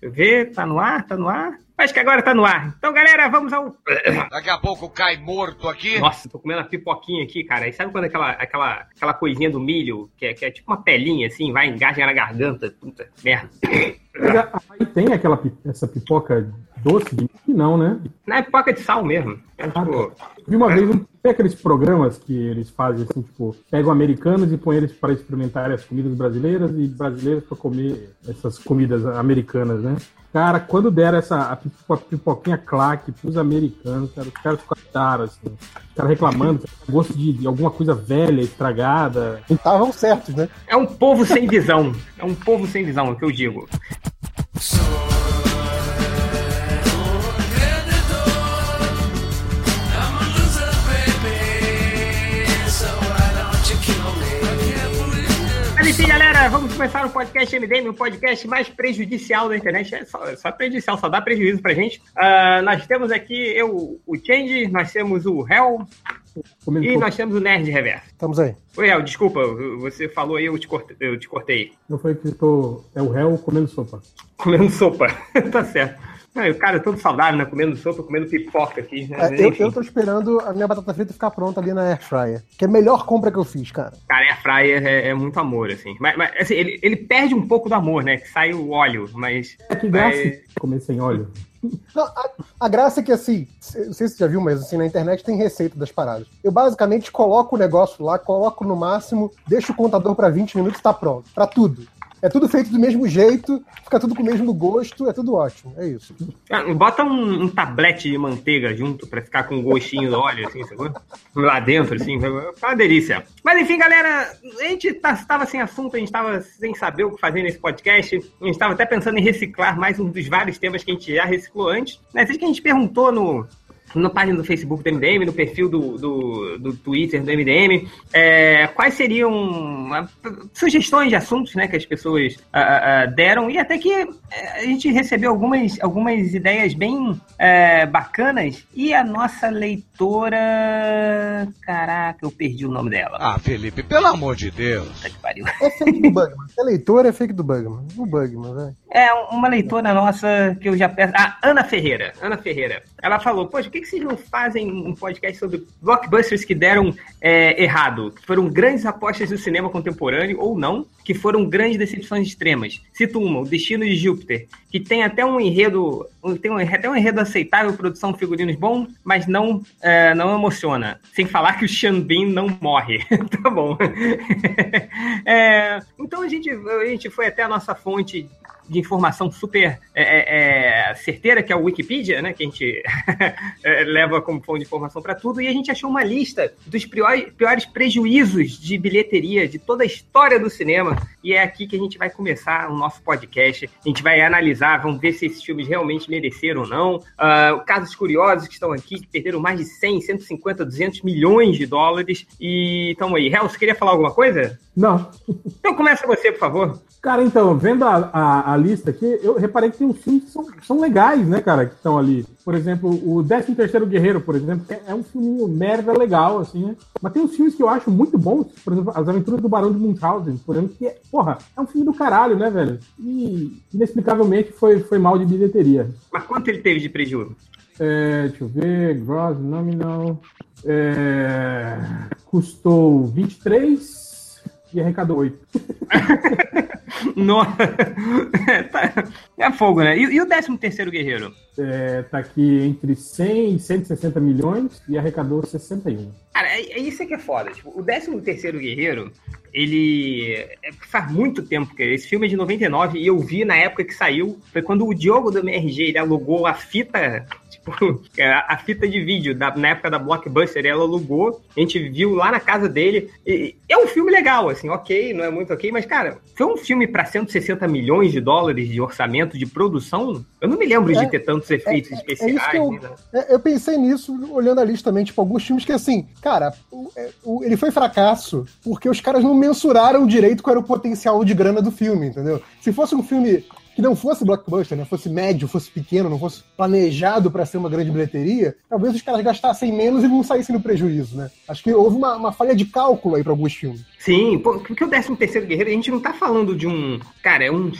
Deixa eu ver, tá no ar, tá no ar. Acho que agora tá no ar. Então, galera, vamos ao. Daqui a pouco cai morto aqui. Nossa, tô comendo uma pipoquinha aqui, cara. E sabe quando aquela, aquela, aquela coisinha do milho, que é, que é tipo uma pelinha assim, vai, engasga na garganta? Puta merda. Aí tem aquela essa pipoca doce de não, né? Não é pipoca de sal mesmo. É, ah, tipo... Vi uma vez um, tem aqueles programas que eles fazem assim, tipo, pegam americanos e põem eles para experimentar as comidas brasileiras e brasileiros para comer essas comidas americanas, né? Cara, quando deram essa a pipoquinha claque pros americanos, cara, os caras ficaram assim, os caras reclamando, gosto de, de, alguma coisa velha, estragada. E estavam certos, né? É um povo sem visão. É um povo sem visão, é o que eu digo. Vamos começar o podcast MDM, o podcast mais prejudicial da internet. É só, só prejudicial, só dá prejuízo pra gente. Uh, nós temos aqui eu, o Change, nós temos o Hell e nós temos o Nerd Reverso. Estamos aí. Oi, Hel, desculpa, você falou aí, eu te cortei. Eu te cortei. Não foi que tô... é o Hell comendo sopa. Comendo sopa, tá certo. O cara é todo saudável, né? Comendo sopa, comendo pipoca aqui. Né? É, eu, eu tô esperando a minha batata frita ficar pronta ali na Air Fryer. Que é a melhor compra que eu fiz, cara. Cara, Air Fryer é, é muito amor, assim. Mas, mas assim, ele, ele perde um pouco do amor, né? Que sai o óleo, mas. É que graça mas... comer sem óleo. Não, a, a, graça é que, assim, não sei se você já viu, mas assim, na internet tem receita das paradas. Eu basicamente coloco o negócio lá, coloco no máximo, deixo o contador para 20 minutos e tá pronto. Pra tudo. É tudo feito do mesmo jeito, fica tudo com o mesmo gosto, é tudo ótimo. É isso. Ah, bota um, um, tablete de manteiga junto pra ficar com um gostinho do óleo, assim, sabe? Lá dentro, assim, fica uma delícia. Mas enfim, galera, a gente estava tá, sem assunto, a gente estava sem saber o que fazer nesse podcast. A gente estava até pensando em reciclar mais um dos vários temas que a gente já reciclou antes. Desde que a gente perguntou no, na página do Facebook do MDM, no perfil do, do, do Twitter do MDM, é, quais seriam uh, sugestões de assuntos né, que as pessoas uh, uh, deram e até que a gente recebeu algumas, algumas ideias bem bacanas e a nossa leitora... Caraca, eu perdi o nome dela. Ah, Felipe, pelo amor de Deus. que pariu. É fake do Bugman. É leitora, é fake do Bugman. O Bugman, velho. É, uma leitora nossa que eu já peço... Ah, Ana Ferreira. Ana Ferreira. Ela falou, poxa, o que que, que vocês não fazem um podcast sobre blockbusters que deram é, errado? Que foram grandes apostas do cinema contemporâneo ou não, que foram grandes decepções extremas. Cito uma, O Destino de Júpiter, que tem até um enredo, tem um, até um enredo aceitável, produção figurinos bom, mas não, é, não emociona. Sem falar que o Sean Bean não morre. tá bom. é, então a gente, a gente foi até a nossa fonte de informação super é, é, é, certeira, que é o Wikipedia, né? Que a gente é, leva como fonte de informação para tudo, e a gente achou uma lista dos piores, piores prejuízos de bilheteria de toda a história do cinema. E é aqui que a gente vai começar o nosso podcast. A gente vai analisar, vamos ver se esses filmes realmente mereceram ou não. Uh, casos curiosos que estão aqui, que perderam mais de 100, 150, 200 milhões de dólares. E estamos aí. Hel, você queria falar alguma coisa? Não. Então começa você, por favor. Cara, então, vendo a, a, a, lista aqui, eu reparei que tem uns filmes que são, são legais, né, cara, que estão ali. Por exemplo, o 13 Terceiro Guerreiro, por exemplo, é, um filminho merda legal, assim, né? Mas tem uns filmes que eu acho muito bons, por exemplo, As Aventuras do Barão de Munchausen, por exemplo, que, é, porra, é um filme do caralho, né, velho? E, inexplicavelmente, foi, foi mal de bilheteria. Mas quanto ele teve de prejuízo? É, deixa eu ver, gross nominal, é, custou 23 e arrecadou 8. Nossa. tá, é fogo, né? E, e o 13 terceiro guerreiro? É, tá aqui entre 100 e 160 milhões e arrecadou 61. Cara, é, é isso que é foda. Tipo, o 13 terceiro guerreiro, ele é, faz muito tempo que esse filme é de 99 e eu vi na época que saiu, foi quando o Diogo do MRG ele alugou a fita tipo, a, fita de vídeo da, na época da Blockbuster, ela alugou, a gente viu lá na casa dele. E, é um filme legal, assim, ok, não é muito ok, mas, cara, foi um filme para 160 milhões de dólares de orçamento de produção. Eu não me lembro é, de ter tantos efeitos é, especiais. É eu, né? É, eu, pensei nisso olhando a lista também, tipo, alguns filmes que, assim, cara, o, é, o, ele foi fracasso porque os caras não mensuraram direito qual era o potencial de grana do filme, entendeu? Se fosse um filme que não fosse blockbuster, né, fosse médio, fosse pequeno, não fosse planejado para ser uma grande bilheteria, talvez os caras gastassem menos e não saíssem no prejuízo, né? Acho que houve uma, uma falha de cálculo aí para alguns filmes. Sim, porque o 13 terceiro Guerreiro, a gente não tá falando de um... Cara, é um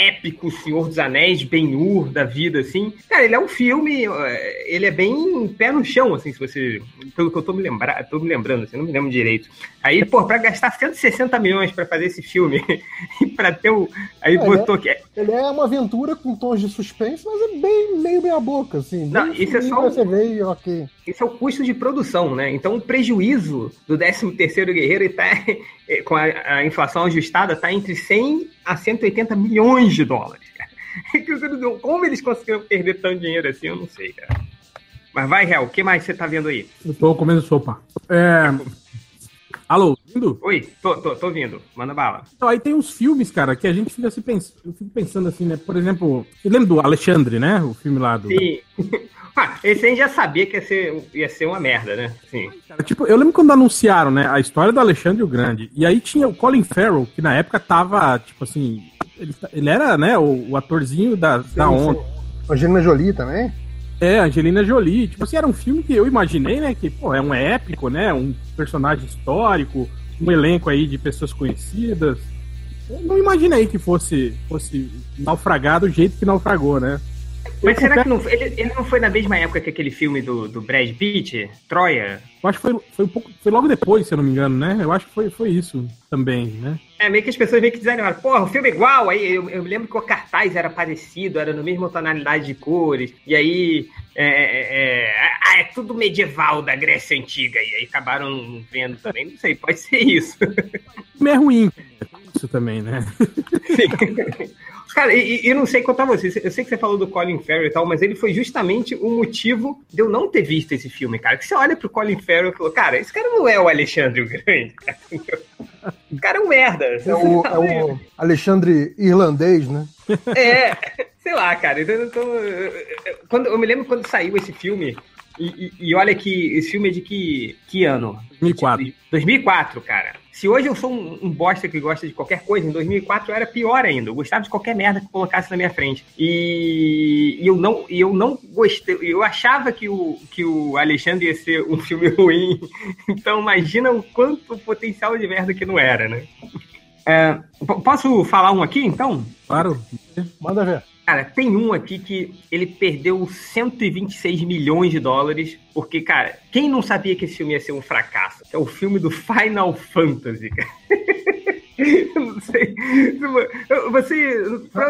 épico Senhor dos Anéis, Ben-Hur da vida, assim. Cara, ele é um filme, eh, ele é bem pé no chão, assim, se você. Pelo que eu tô me, lembra, tô me lembrando, assim, não me lembro direito. Aí, pô, pra gastar 160 milhões pra fazer esse filme, e pra ter o. Aí É, botou que. é, ele é uma aventura com tons de suspense, mas é bem meio meia boca, assim. Não, bem isso é só Você ver, e ok. Esse é o custo de produção, né? Então o prejuízo do 13 terceiro guerreiro está com a, a inflação ajustada está entre 100 a 180 milhões de dólares. Como eles conseguiram perder tanto dinheiro assim, eu não sei, cara. Mas vai, Real, o que mais você tá vendo aí? Eu tô comendo sopa. É... Alô, ouvindo? Oi, tô, tô, tô vindo. Manda bala. Então, aí tem uns filmes, cara, que a gente fica se pens... eu fico pensando assim, né? Por exemplo, você lembra do Alexandre, né? O filme lá do. Sim. Ah, esse aí já sabia que ia ser, ia ser uma merda, né? Sim. Tipo, eu lembro quando anunciaram, né, a história do Alexandre o Grande. E aí tinha o Colin Farrell, que na época tava, tipo assim, ele, ele era, né, o, o atorzinho da, da Sim, onda. sim. Angelina Jolie também? É, Angelina Jolie. Tipo assim, era um filme que eu imaginei, né, que, pô, é um épico, né, um personagem histórico, um elenco aí de pessoas conhecidas. Eu não imaginei que fosse, fosse naufragar do jeito que naufragou, né? Mas será que não, ele, ele não foi na mesma época que aquele filme do, do Brad Pitt, Troia? Eu acho que foi, foi, um pouco, foi logo depois, se eu não me engano, né? Eu acho que foi, foi isso também, né? É, meio que as pessoas meio que desanimaram. Porra, o filme é igual. Aí eu, eu me lembro que o cartaz era parecido, era na mesma tonalidade de cores. E aí. É, é, é, ah, é tudo medieval da Grécia Antiga. E aí acabaram vendo também. Não sei, pode ser isso. O filme é ruim. Isso também, né? Sim. Cara, e, e eu não sei contar você. Eu sei que você falou do Colin Farrell e tal, mas ele foi justamente o motivo de eu não ter visto esse filme, cara. Que você olha pro Colin Farrell e falou, cara, esse cara não é o Alexandre o Grande. Cara. O cara é um merda. É o, é o Alexandre irlandês, né? É, sei lá, cara. Então, quando, eu me lembro quando saiu esse filme. E, e- e olha que esse filme é de que, que ano? 2004. 2004, cara. Se hoje eu sou um, um bosta que gosta de qualquer coisa, em 2004 eu era pior ainda. Eu gostava de qualquer merda que colocasse na minha frente. E, e eu não, e eu não gostei. Eu achava que o, que o Alexandre ia ser um filme ruim. Então imagina o quanto potencial de merda que não era, né? É, posso falar um aqui, então? Claro. Manda ver. Cara, tem um aqui que ele perdeu 126 milhões de dólares, porque, cara, quem não sabia que esse filme ia ser um fracasso? É o filme do Final Fantasy, cara. Eu não sei. Você.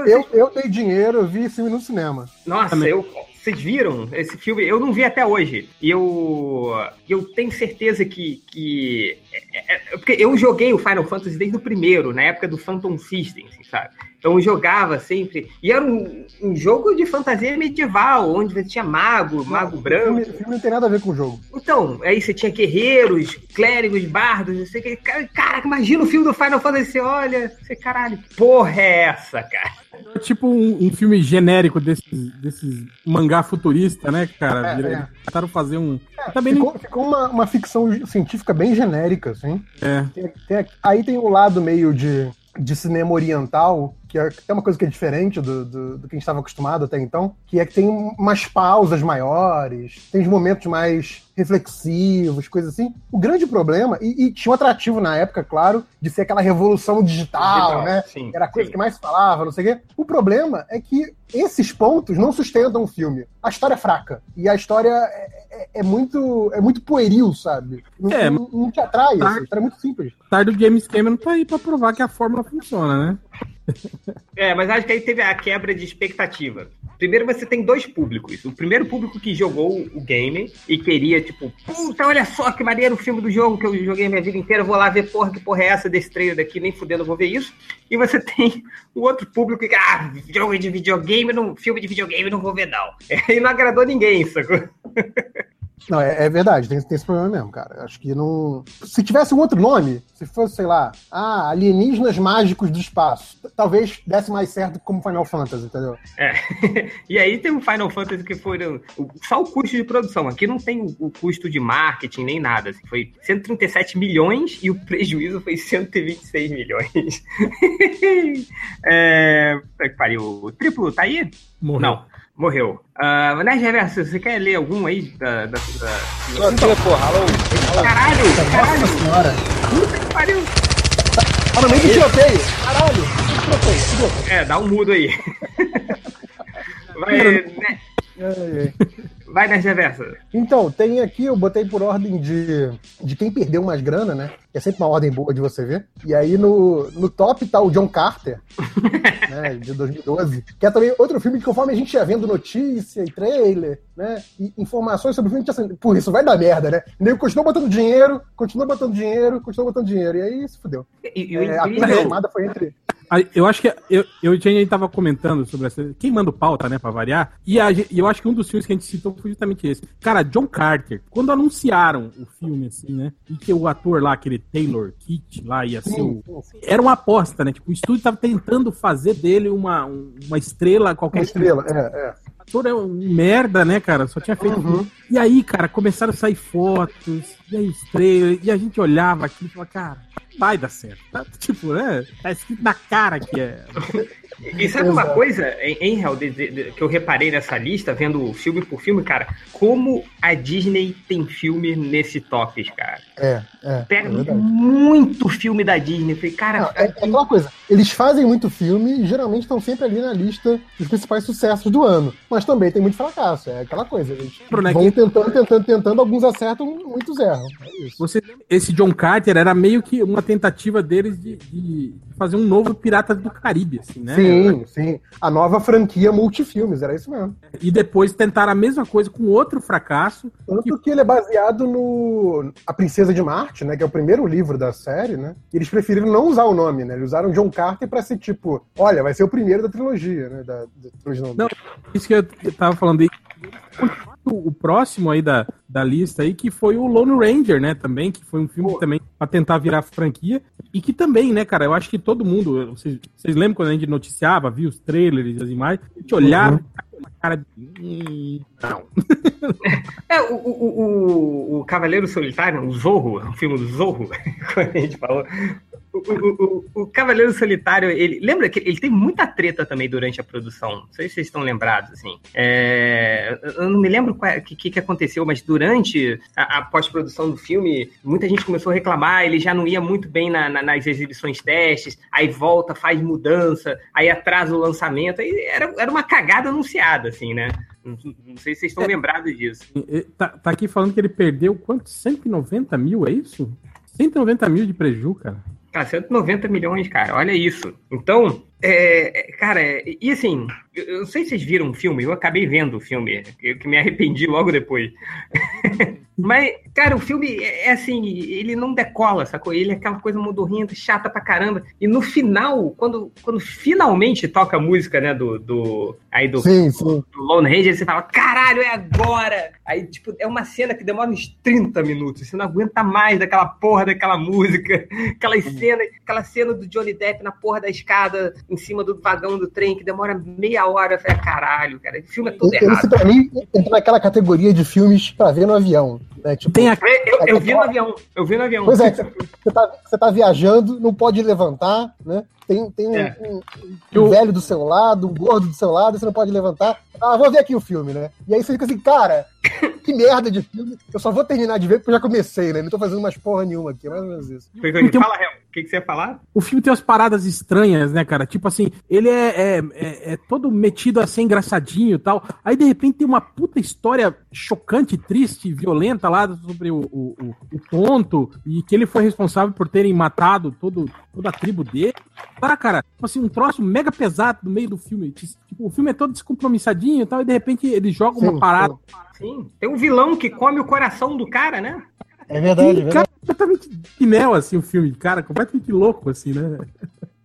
Eu, eu dei dinheiro, eu vi esse filme no cinema. Nossa, Também. eu, vocês viram esse filme? Eu não vi até hoje. E eu, eu tenho certeza que. que é- é- porque eu joguei o Final Fantasy desde o primeiro, na época do Phantom System, assim, sabe? Então eu jogava sempre. E era um, um jogo de fantasia medieval, onde você tinha mago, mago O branco. filme, o filme não tem nada a ver com o jogo. Então, aí você tinha guerreiros, clérigos, bardos, não sei o que. Cara, Caraca, imagina o filme do Final Fantasy, você olha, você, caralho, porra é essa, cara? É tipo um, um filme genérico desses, desses mangá futurista, né, cara? É, é. tentaram fazer um. Também não. Ficou, ficou uma, uma ficção científica bem genérica, assim. É. Tem- tem- aí tem o lado meio de, de cinema oriental, que é uma coisa que é diferente do, do, do que a gente estava acostumado até então, que é que tem umas pausas maiores, tem uns momentos mais reflexivos, coisas assim. O grande problema, e, e tinha um atrativo na época, claro, de ser aquela revolução digital, Digital, né? sim, Era a coisa sim. que mais se falava, não sei o quê. O problema é que esses pontos não sustentam o filme. A história é fraca. E a história é, é- é muito, é muito pueril, sabe? Não, É, não, não te atrai, assim. a história é muito simples. Tarde o James Cameron tá aí pra provar que a fórmula funciona, né? É, mas acho que aí teve a quebra de expectativa. Primeiro você tem dois públicos. O primeiro público que jogou o game e queria, tipo, puta, olha só que maneiro o filme do jogo que eu joguei minha vida inteira, vou lá ver porra, que porra é essa desse trailer daqui, nem fudendo vou ver isso. E você tem o outro público que, ah, jogo de videogame, não, filme de videogame não vou ver não. E não agradou ninguém, sacou? Não, é, é verdade, tem, tem esse problema mesmo, cara. Acho que não. Se tivesse um outro nome, se fosse, sei lá, ah, alienígenas mágicos do espaço, talvez desse mais certo como Final Fantasy, entendeu? É. E aí tem o Final Fantasy que foi só o custo de produção. Aqui não tem o, o custo de marketing nem nada. assim. Foi 137 milhões e o prejuízo foi 126 milhões. é... que pariu. O triplo tá aí? Morreu. Não, morreu. Uh, Nerd Reverso, você quer ler algum aí da. da, da- Tô aqui, porra. Alô. Caralho! Caralho! Nossa senhora! Puta que pariu! Tá no meio do tiroteio. Caralho, tiroteio. É, dá um mudo aí. Vai, né? Ai, ai. Vai nas reversas. Então, tem aqui, eu botei por ordem de, de quem perdeu mais grana, né? É sempre uma ordem boa de você ver. E aí no, no top tá o John Carter, né, de 2012, que é também outro filme que conforme a gente ia vendo notícia e trailer, né, e informações sobre o filme, a gente assim, pô, isso vai dar merda, né? E continuou botando dinheiro, continuou botando dinheiro, continuou botando dinheiro, e aí se fudeu. E, e É, a foi entre... Eu acho que eu, eu e a gente tava comentando sobre essa. Quem manda pauta, né, pra variar. E, a eu acho que um dos filmes que a gente citou foi justamente esse. Cara, John Carter, quando anunciaram o filme, assim, né? E que o ator lá, aquele Taylor Kitt lá, ia ser o. Era uma aposta, né? Tipo, o estúdio tava tentando fazer dele uma, um- uma estrela, qualquer Uma estrela, é, é. É um merda, né, cara? Só tinha feito. Uhum. E aí, cara, começaram a sair fotos, e aí trailers, e a gente olhava aquilo e falava, cara, vai dar certo. Tá, tipo, né? Tá escrito na cara que é. E sabe uma Exato. coisa, Hel, de- de- de- que eu reparei nessa lista, vendo filme por filme, cara? Como a Disney tem filme nesse top, cara. É, é. Pega é muito filme da Disney. Falei, cara, Não, é, é aquela coisa, eles fazem muito filme e geralmente estão sempre ali na lista dos principais sucessos do ano. Mas também tem muito fracasso, é aquela coisa. Eles Lembra, né, vão que- tentando, tentando, tentando, alguns acertam, muitos erram. É isso. Você, esse John Carter era meio que uma tentativa deles de, de fazer um novo Piratas do Caribe, assim, né? Sim, sim. A nova franquia multifilmes, era isso mesmo. E depois tentaram a mesma coisa com outro fracasso. Tanto que ele é baseado no A Princesa de Marte, né? Que é o primeiro livro da série, né? E eles preferiram não usar o nome, né? Eles usaram John Carter pra ser tipo, olha, vai ser o primeiro da trilogia, né? Da, da trilogia não, Não. Isso que eu tava falando aí. O, próximo aí da, da lista aí, que foi o Lone Ranger, né, também, que foi um filme também pra tentar virar franquia, e que também, né, cara, eu acho que todo mundo, vocês, vocês lembram quando a gente noticiava, via os trailers, as imagens, a gente olhava uma cara de... "Hum, não. É, o, o, o, o Cavaleiro Solitário, o Zorro, o filme do Zorro, quando a gente falou. O, o, o, o Cavaleiro Solitário, ele. Lembra que ele tem muita treta também durante a produção. Não sei se vocês estão lembrados, assim. É, eu não me lembro o que, que, que aconteceu, mas durante a, a pós-produção do filme, muita gente começou a reclamar, ele já não ia muito bem na- na- nas exibições testes, aí volta, faz mudança, aí atrasa o lançamento. Aí era, era uma cagada anunciada, assim, né? Não, não sei se vocês estão lembrados disso. Tá, tá aqui falando que ele perdeu quanto? 190 mil, é isso? 190 mil de preju, cara. Cara, 190 milhões, cara, olha isso. Então, é, cara, e assim, eu, não sei se vocês viram o filme, eu acabei vendo o filme, eu que me arrependi logo depois. Mas, cara, o filme é é assim, ele não decola, sacou? Ele é aquela coisa modorrenta, chata pra caramba. E no final, quando, quando finalmente toca a música, né, do, do aí do, Sim, sim. do Lone Ranger, você fala, caralho, é agora! Aí, tipo, é uma cena que demora uns 30 minutos, você não aguenta mais daquela porra daquela música, aquelas cenas, aquela cena do Johnny Depp na porra da escada, em cima do vagão do trem, que demora meia hora, eu falei, caralho, cara, esse filme é todo Esse, errado. pra mim, entra naquela categoria de filmes pra ver no avião. Né? Tipo, Tem a, Eu, eu vi no avião, eu vi no avião. Pois é, você tá, você tá viajando, não pode levantar, né? Tem, tem um, É. um- um Eu- velho do seu lado, um gordo do seu lado, você não pode levantar. Ah, vou ver aqui o filme, né? E aí você fica assim, cara, que merda de filme. Eu só vou terminar de ver porque eu já comecei, né? Não tô fazendo mais porra nenhuma aqui, é mais ou menos isso. Eu. Então- Fala, Réu, o que, que você ia falar? O filme tem umas paradas estranhas, né, cara? Tipo assim, ele é, é, é- é todo metido a ser engraçadinho e tal. Aí, de repente, tem uma puta história chocante, triste, violenta lá sobre o, o, o- o tonto e que ele foi responsável por terem matado todo, toda a tribo dele. Tá, cara, tipo assim, um troço mega pesado no meio do filme. Tipo, o filme é todo descompromissadinho e tal, e de repente ele joga uma Sim, parada. Sim, tem um vilão que come o coração do cara, né? É verdade, é Sim, verdade. cara, completamente pinel, assim, o filme, cara, completamente louco, assim, né?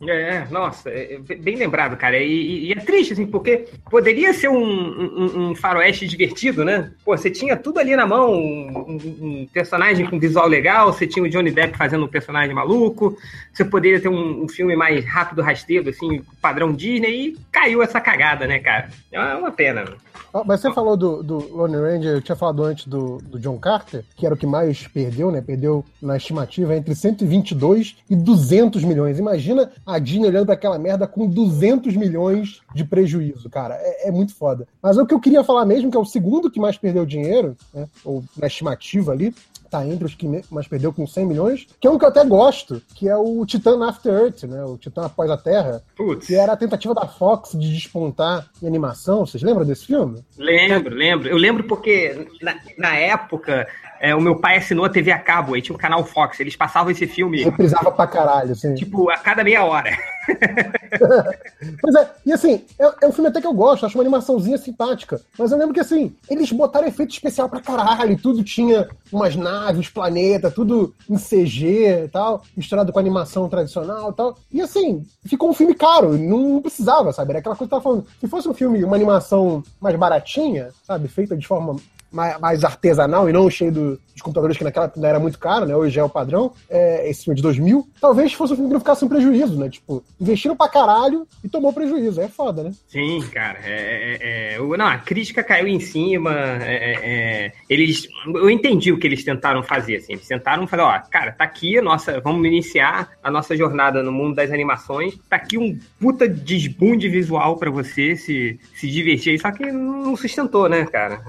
É, nossa, é, é bem lembrado, cara. E, e- é triste, assim, porque poderia ser um, um, um faroeste divertido, né? Pô, você tinha tudo ali na mão, um, um- personagem com visual legal, você tinha o Johnny Depp fazendo um personagem maluco, você poderia ter um, filme mais rápido, rasteiro, assim, padrão Disney, e caiu essa cagada, né, cara? É uma- uma pena. Ah, Mas você falou do, do Lone Ranger, eu tinha falado antes do, do John Carter, que era o que mais perdeu, né? Perdeu na estimativa entre 122 e 200 milhões. Imagina a Disney olhando pra aquela merda com 200 milhões de prejuízo, cara. É, é muito foda. Mas o que eu queria falar mesmo, que é o segundo que mais perdeu dinheiro, né? Ou na estimativa ali, tá entre os que mais perdeu com 100 milhões, que é um que eu até gosto, que é o Titan After Earth, né? O Titã Após a Terra. Putz. Que era a tentativa da Fox de despontar em animação. Vocês lembram desse filme? Lembro, lembro. Eu lembro porque na, na época é, o meu pai assinou a TV a cabo, aí tinha um canal Fox, eles passavam esse filme. Reprisava pra caralho, assim. Tipo, a cada meia hora. pois é, e assim, é, é, um filme até que eu gosto, acho uma animaçãozinha simpática. Mas eu lembro que assim, eles botaram efeito especial pra caralho, tudo tinha umas naves, planeta, tudo em CG e tal, misturado com animação tradicional e tal. E assim, ficou um filme caro, não precisava, sabe? Era aquela coisa que eu tava falando. Se fosse um filme, uma animação mais baratinha, sabe, feita de forma mais artesanal e não cheio do, de computadores que naquela época era muito caro, né? Hoje é o padrão. É, esse filme de 2000. Talvez fosse um filme que não ficasse um prejuízo, né? Tipo, investiram pra caralho e tomou prejuízo. É foda, né? Sim, cara. É, é, é não, a crítica caiu em cima. É, é, eles, eu entendi o que eles tentaram fazer, assim. Eles tentaram fazer, ó, cara, tá aqui nossa, vamos iniciar a nossa jornada no mundo das animações. Tá aqui um puta desbunde visual para você se, se divertir. Só que não sustentou, né, cara?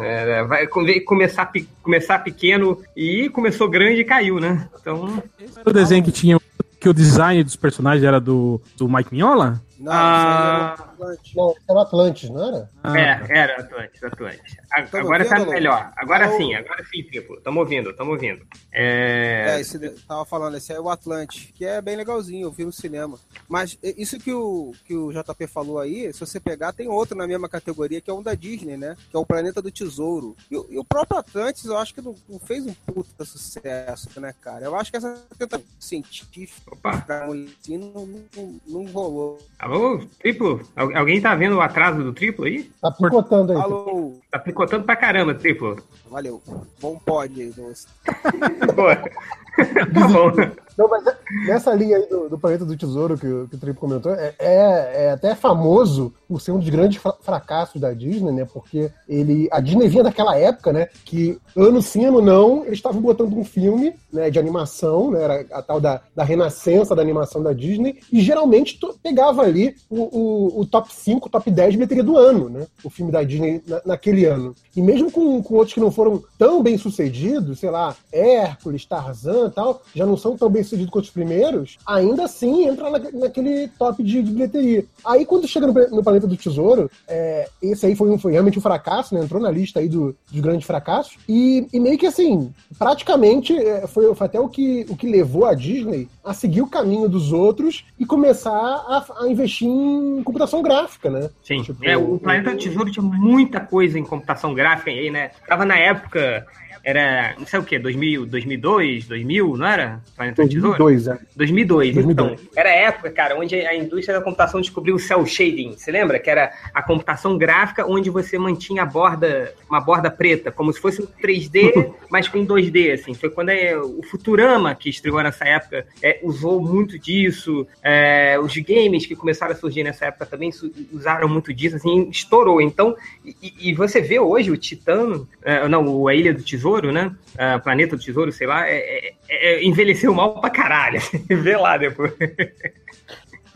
vai começar, começar pequeno e começou grande e caiu, né? Então. O desenho que tinha que o design dos personagens era do, do Mike Mignola? Não, ah... não, era Atlantis, não era? Ah, é, era Atlantis, Atlantis. Agora tá melhor. Agora sim, agora sim, Pipo. Tamo ouvindo, tamo ouvindo. É... é, esse, tava falando, esse é o Atlantis, que é bem legalzinho, eu vi no cinema. Mas isso que o, que o JP falou aí, se você pegar, tem outro na mesma categoria, que é um da Disney, né? Que é o Planeta do Tesouro. E, e o próprio Atlantis, eu acho que não, não, fez um puta sucesso, né, cara? Eu acho que essa tentativa científica Opa. assim, não, não, não rolou. Alô, triplo? Alguém tá vendo o atraso do triplo aí? Tá picotando aí. Alô. Tá picotando pra caramba, triplo. Valeu. Bom pod aí, doce. Boa. tá bom. Não, mas nessa linha aí do, do Planeta do Tesouro que, que o Trip comentou, é, é, é, até famoso por ser um dos grandes fracassos da Disney, né? Porque ele, a Disney vinha daquela época, né? Que ano sim, ano não, eles estavam botando um filme né, de animação, né? Era a tal da, da renascença da animação da Disney, e geralmente pegava ali o, o, o top 5, top 10 de bilheteria do ano, né? O filme da Disney na, naquele ano. E mesmo com, com outros que não foram tão bem sucedidos, sei lá, Hércules, Tarzan e tal, já não são tão bem sucedidos quanto os primeiros, ainda assim entra na, naquele top de, de, bilheteria. Aí quando chega no, no Planeta do Tesouro, é, esse aí foi, um, foi realmente um fracasso, né? Entrou na lista aí do, dos grandes fracassos. E, e meio que assim, praticamente é, foi, foi, até o que, o que levou a Disney a seguir o caminho dos outros e começar a, a investir em computação gráfica, né? Sim. Tipo, é, o Planeta do Tesouro tinha muita coisa em computação gráfica aí, né? Tava na época era, não sei o que, 2000, 2002, 2000, não era? Planeta 2002, é. 2002, 2002, então. Era a época, cara, onde a indústria da computação descobriu o cel shading, você lembra? Que era a computação gráfica onde você mantinha a borda, uma borda preta, como se fosse um 3D, mas com 2D, assim. Foi quando é, o Futurama, que estreou nessa época, é, usou muito disso. É, os games que começaram a surgir nessa época também usaram muito disso, assim, estourou. Então, e, e você vê hoje o Titã, é, não, a Ilha do Tesouro, Tesouro, né? Uh, Planeta do Tesouro, sei lá, é, é, é, envelheceu mal pra caralho. Vê lá depois.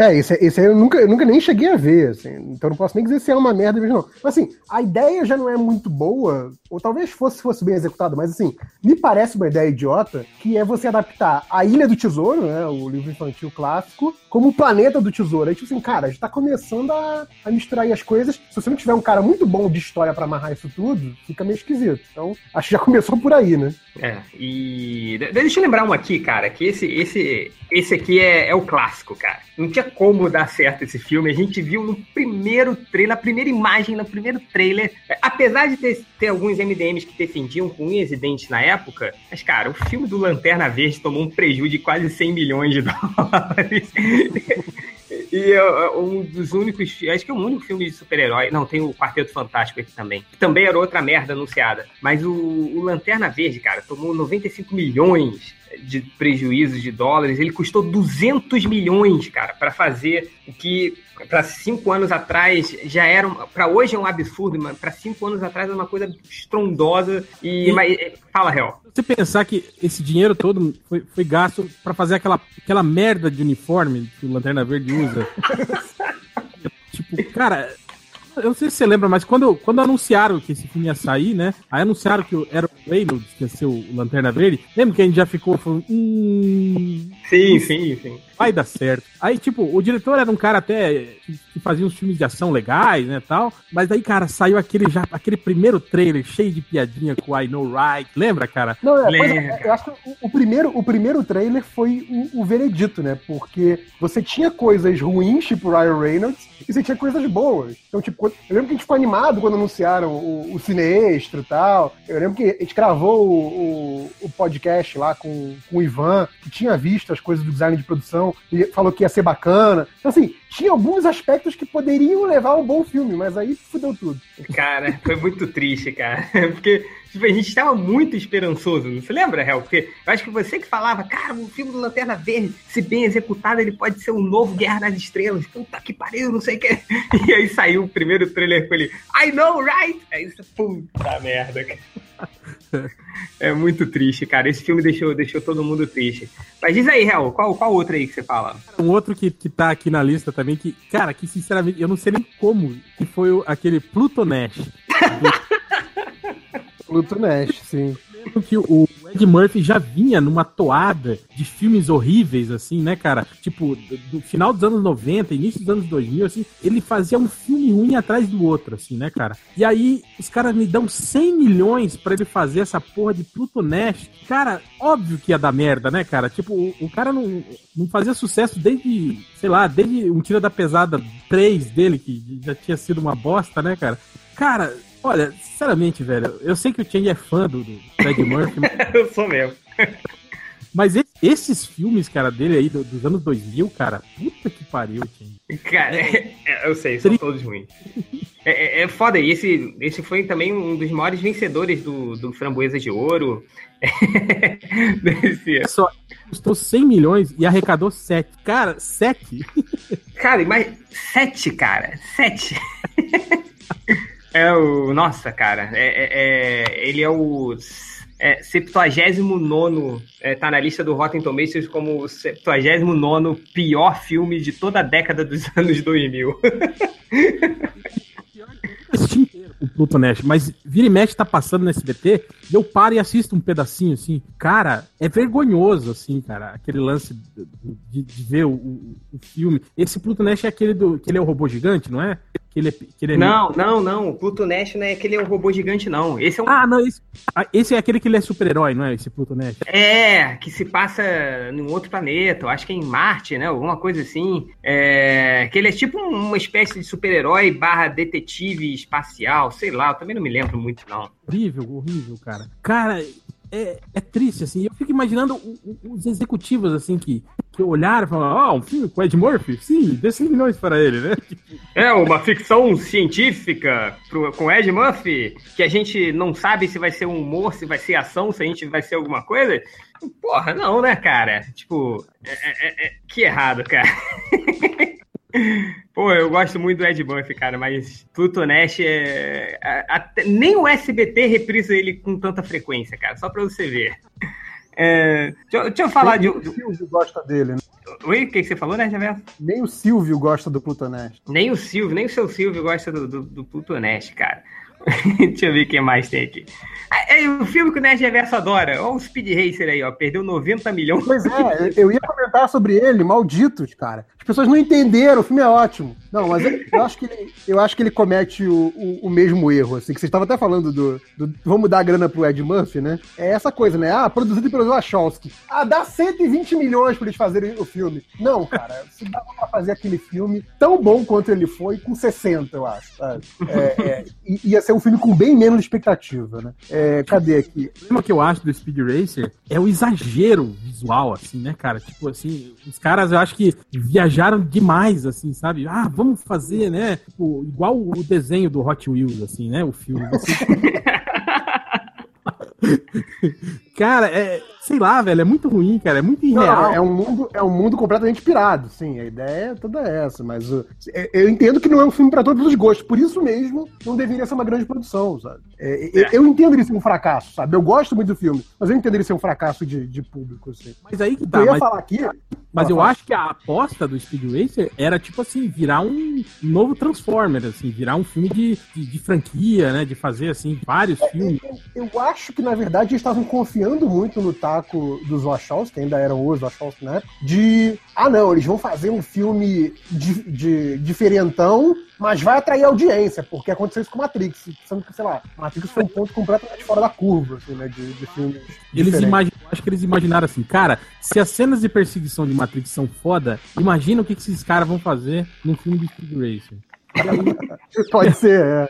É, esse, esse aí eu nunca, eu nunca nem cheguei a ver, assim, então não posso nem dizer se é uma merda mesmo, não. Mas assim, a ideia já não é muito boa, ou talvez fosse, fosse bem executado, mas assim, me parece uma ideia idiota, que é você adaptar a Ilha do Tesouro, né, o livro infantil clássico, como o Planeta do Tesouro. Aí, tipo assim, cara, a gente tá começando a, a misturar aí as coisas. Se você não tiver um cara muito bom de história para amarrar isso tudo, fica meio esquisito. Então, acho que já começou por aí, né? É, e deixa eu lembrar um aqui, cara, que esse, esse, esse aqui é, é o clássico, cara. Não tinha como dar certo esse filme. A gente viu no primeiro trailer, na primeira imagem, no primeiro trailer. Apesar de ter, ter alguns MDMs que defendiam com unhas e dentes na época, mas, cara, o filme do Lanterna Verde tomou um prejuízo de quase 100 milhões de dólares. E é um dos únicos, acho que é o único filme de super-herói. Não, tem o Quarteto Fantástico aqui também. Que também era outra merda anunciada. Mas o, o Lanterna Verde, cara, tomou 95 milhões de prejuízos de dólares. Ele custou 200 milhões, cara, para fazer o que para cinco anos atrás já era, para hoje é um absurdo, mas para cinco anos atrás era uma coisa estrondosa e, e... Mas, fala real. Você pensar que esse dinheiro todo foi, foi gasto para fazer aquela, aquela merda de uniforme que o Lanterna Verde usa. tipo, cara, Eu não sei se você lembra, mas quando, quando anunciaram que esse filme ia sair, né? Aí anunciaram que era o Reynolds, que ia ser o Lanterna Verde. Lembra que a gente já ficou falando. Hum, Sim, sim, sim. vai dar certo. Aí, tipo, o diretor era um cara até que, fazia uns filmes de ação legais, né, tal. Mas daí, cara, saiu aquele já aquele primeiro trailer cheio de piadinha com I Know Right. Lembra, cara? Não, é, pois Lembra. é, eu acho que o, o primeiro, o primeiro trailer foi o, o veredito, né? Porque você tinha coisas ruins, tipo Ryan Reynolds, e você tinha coisas boas. Então, tipo, eu lembro que a gente ficou animado quando anunciaram o, o Cineextra e tal. Eu lembro que a gente gravou o, o, o podcast lá com, com o Ivan, que tinha visto as coisas do design de produção, e falou que ia ser bacana. Então, assim, tinha alguns aspectos que poderiam levar a um bom filme, mas aí fudeu tudo. Cara, foi muito triste, cara. Porque tipo, a gente tava muito esperançoso, não se lembra, Hel? Porque eu acho que você que falava, cara, o filme do Lanterna Verde, se bem executado, ele pode ser um novo Guerra nas Estrelas. Puta que pariu, não sei o que. E aí saiu o primeiro trailer com ele, I know, right? Aí você, puta merda, cara. É muito triste, cara. Esse filme deixou, deixou todo mundo triste. Mas diz aí, Hel, qual, qual outro aí que você fala? Um outro que, que tá aqui na lista também, que, cara, que sinceramente, eu não sei nem como, que foi o- aquele Pluto Nash. Pluto Nash, sim. que o Ed Murphy já vinha numa toada de filmes horríveis, assim, né, cara? Tipo, do, do final dos anos 90, início dos anos 2000, assim, ele fazia um filme ruim atrás do outro, assim, né, cara? E aí, os caras me dão 100 milhões pra ele fazer essa porra de Pluto Nash. Cara, óbvio que ia dar merda, né, cara? Tipo, o, o cara não, não fazia sucesso desde, sei lá, desde um Tira da Pesada 3 dele, que já tinha sido uma bosta, né, cara? Cara, olha, sinceramente, velho, eu sei que o Chang é fã do, do Ed Murphy, Eu sou mesmo. mas esses filmes, cara, dele aí do- dos anos 2000, cara, puta que pariu, Chang. Cara, é- é, eu sei, são todos ruins. É, é, é foda, e esse, esse foi também um dos maiores vencedores do, do Framboesa de Ouro. Desse- Só custou 100 milhões e arrecadou 7. Cara, 7? Cara, mas sete, cara, sete. é o. Nossa, cara, é, é- é- ele é o. É, 79 é, tá na lista do Rotten Tomatoes como o 79 pior filme de toda a década dos anos 2000. assisti inteiro o Pluto Nash, mas vira e mexe tá passando no SBT e eu paro e assisto um pedacinho, assim. Cara, é vergonhoso, assim, cara, aquele lance de, de ver o, o- filme. Esse Pluto Nash é aquele do. que ele é o robô gigante, não é? Que ele é, que ele é Não, não, não. O Pluto Nash não é aquele é um robô gigante, não. Esse é um. Ah, não, esse, ah, esse é aquele que ele é super-herói, não é? Esse Pluto Nash. É, que se passa num outro planeta, acho que é em Marte, né? Alguma coisa assim. É, que ele é tipo uma espécie de super-herói barra detetive espacial, sei lá, eu também não me lembro muito, não. Horrível, horrível, cara. Cara, é, é triste, assim. Eu fico imaginando os executivos, assim, que, que olharam e falaram, ah, um filme com Ed Murphy? Sim, dê 100 milhões para ele, né? É uma ficção científica pro- com Ed Murphy, que a gente não sabe se vai ser um humor, se vai ser ação, se a gente vai ser alguma coisa. Porra, não, né, cara? Tipo, é- é- é- que errado, cara. Pô, eu gosto muito do Ed Murphy, cara, mas Pluto Nash é. até- nem o SBT reprisa ele com tanta frequência, cara, só pra você ver. É, deixa, eu- deixa eu falar de. Nem o Silvio gosta dele, né? Oi, o que, que você falou, né, Javerso? Nem o Silvio gosta do Pluto Nash. Nem o Silvio, nem o seu Silvio gosta do, do, do Pluto Nash, cara. Deixa eu ver o que mais tem aqui. É, é o filme que o Nerd Reverso adora. Olha o Speed Racer aí, ó. Perdeu 90 milhões. Pois é, eu ia comentar sobre ele, malditos, cara. As pessoas não entenderam, o filme é ótimo. Não, mas eu, eu acho que ele, eu acho que ele comete o, o, o mesmo erro, assim, que vocês estavam até falando do, do- Vamos dar a grana pro Ed Murphy, né? É essa coisa, né? Ah, produzido pelo Wachowski. Ah, dá 120 milhões pra eles fazerem o filme. Não, cara, se dava pra fazer aquele filme tão bom quanto ele foi, com 60, eu acho. É, é, ia ser um filme com bem menos expectativa, né? É, cadê aqui? O problema que eu acho do Speed Racer é o exagero visual, assim, né, cara? Tipo assim, os caras eu acho que viajaram demais, assim, sabe? Ah, vamos fazer, né? Tipo, igual o desenho do Hot Wheels, assim, né? O filme. Você- cara, é, sei lá, velho, é muito ruim, cara, é muito irreal. Não, é um mundo, é um mundo completamente pirado, sim. A ideia é toda essa, mas uh, eu entendo que não é um filme para todos os gostos, por isso mesmo não deveria ser uma grande produção, sabe? É, é. Eu entendo ele ser um fracasso, sabe? Eu gosto muito do filme, mas eu entendo ele ser um fracasso de, de público, assim. Mas aí que tá. eu ia mas... falar aqui. Mas eu acho que a aposta do Speed Racer era, tipo assim, virar um novo Transformer, assim, virar um filme de, de, de franquia, né? De fazer, assim, vários é, filmes. Eu, eu, acho que, na verdade, eles estavam confiando muito no taco dos Wachowski, que ainda eram os Wachowski na época, de, ah, não, eles vão fazer um filme de, de diferentão, mas vai atrair audiência, porque aconteceu isso com Matrix, sendo que, sei lá, Matrix foi um ponto completamente fora da curva, assim, né, de, de filmes Eles imaginam, acho que eles imaginaram assim, cara, se as cenas de perseguição de Matrix são foda, imagina o que, que esses caras vão fazer num filme de Speed Racer. Pode ser, é.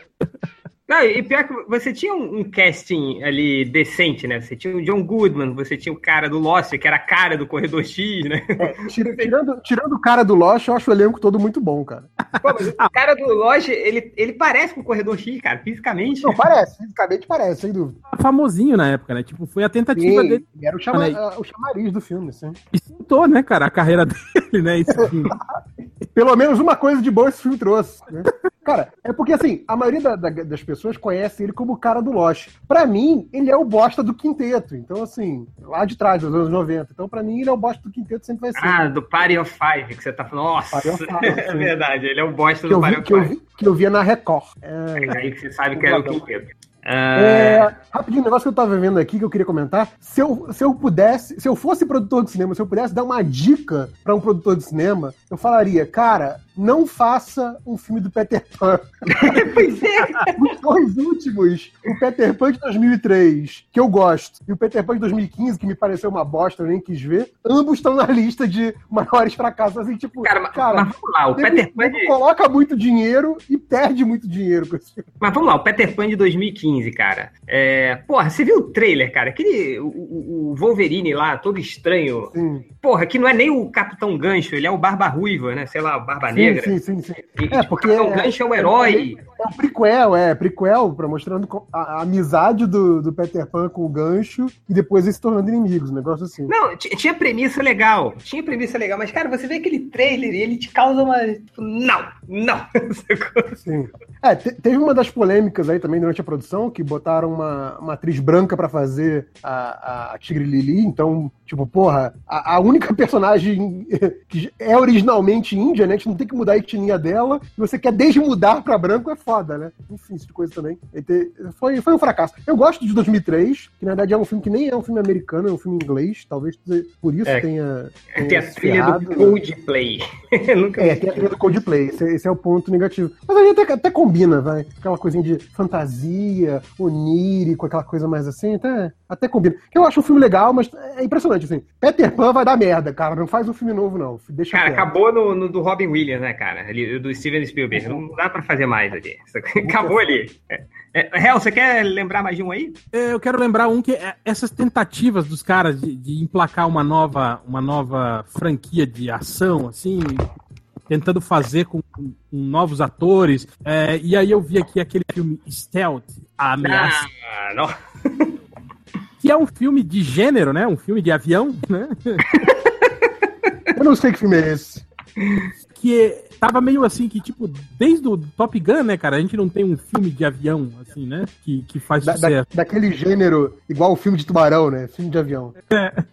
Não, e pior que você tinha um, um, casting ali decente, né? Você tinha o John Goodman, você tinha o cara do Lost, que era a cara do Corredor X, né? É, tira, tirando, tirando o cara do Lost, eu acho o elenco todo muito bom, cara. Pô, mas o cara do Lost, ele, ele parece com o Corredor X, cara, fisicamente. Não, parece, fisicamente parece, sem dúvida. Famosinho na época, né? Tipo, foi a tentativa Sim, dele. Era o, chama, o chamariz do filme, assim. E sentou, né, cara, a carreira dele, né? Esse filme. Pelo menos uma coisa de boa esse filme trouxe, né? Cara, é porque assim, a maioria da, da, das pessoas conhece ele como o cara do Lost. Pra mim, ele é o bosta do quinteto. Então, assim, lá de trás, dos anos 90. Então, pra mim, ele é o bosta do quinteto, sempre vai ser. Ah, do Party of Five, que você tá falando. Nossa, Five, é verdade, ele é o bosta do Party of Five. Que eu, vi, que eu via na Record. É, é aí que você sabe que era o quinteto. É, rapidinho, um negócio que eu tava vendo aqui que eu queria comentar. Se eu, se eu pudesse, se eu fosse produtor de cinema, se eu pudesse dar uma dica para um produtor de cinema, eu falaria, cara, não faça um filme do Peter Pan. pois é. Os dois últimos, o Peter Pan de 2003, que eu gosto, e o Peter Pan de 2015, que me pareceu uma bosta, eu nem quis ver, ambos estão na lista de maiores fracassos. Assim, tipo, cara, cara mas vamos lá, o Peter Pan de... coloca muito dinheiro e perde muito dinheiro com esse filme. Mas vamos lá, o Peter Pan de 2015, cara. É... Porra, você viu o trailer, cara? Aquele, o, o Wolverine lá, todo estranho. Sim. Porra, que não é nem o Capitão Gancho, ele é o Barba Ruiva, né? Sei lá, o Barba Negra negra. Sim, sim, sim. E, é, porque o é, Gancho é o herói. É, um prequel, é, prequel, pra mostrando a, a, amizade do, do Peter Pan com o Gancho e depois eles se tornando inimigos, um negócio assim. Não, tinha premissa legal, tinha premissa legal, mas, cara, você vê aquele trailer e ele te causa uma. Tipo, não, não. sim. É, teve uma das polêmicas aí também durante a produção que botaram uma, uma atriz branca para fazer a, a Tigre Lili, então, tipo, porra, a, a única personagem que é originalmente índia, né? A gente não tem que mudar a etnia dela, e você quer desmudar pra branco, é foda, né? Enfim, isso de coisa também. Foi, foi um fracasso. Eu gosto de 2003, que na verdade é um filme que nem é um filme americano, é um filme inglês, talvez por isso é, tenha, tenha. Tem a trilha do? Coldplay. Nunca é, tem a trilha do Coldplay, esse, esse, é o ponto negativo. Mas aí até, até combina, vai. Aquela coisinha de fantasia, onírico, aquela coisa mais assim, até, até combina. Eu acho um filme legal, mas é impressionante, assim. Peter Pan vai dar merda, cara. Não faz um filme novo, não. Deixa cara, acabou no, no, do Robin Williams, né, cara? Do Steven Spielberg. Não dá pra fazer mais ali. Acabou ali. É. É, Hel, você quer lembrar mais de um aí? É, eu quero lembrar um que é essas tentativas dos caras de, de emplacar uma nova, uma nova franquia de ação, assim, tentando fazer com, com novos atores. É, e aí eu vi aqui aquele filme Stealth, A Ameaça. Ah, não. que é um filme de gênero, né? Um filme de avião, né? eu não sei que filme é esse. Que tava meio assim que, tipo, desde o Top Gun, né, cara, a gente não tem um filme de avião, assim, né? Que, que faz da, sucesso. Da, daquele gênero, igual o filme de tubarão, né? Filme de avião. É.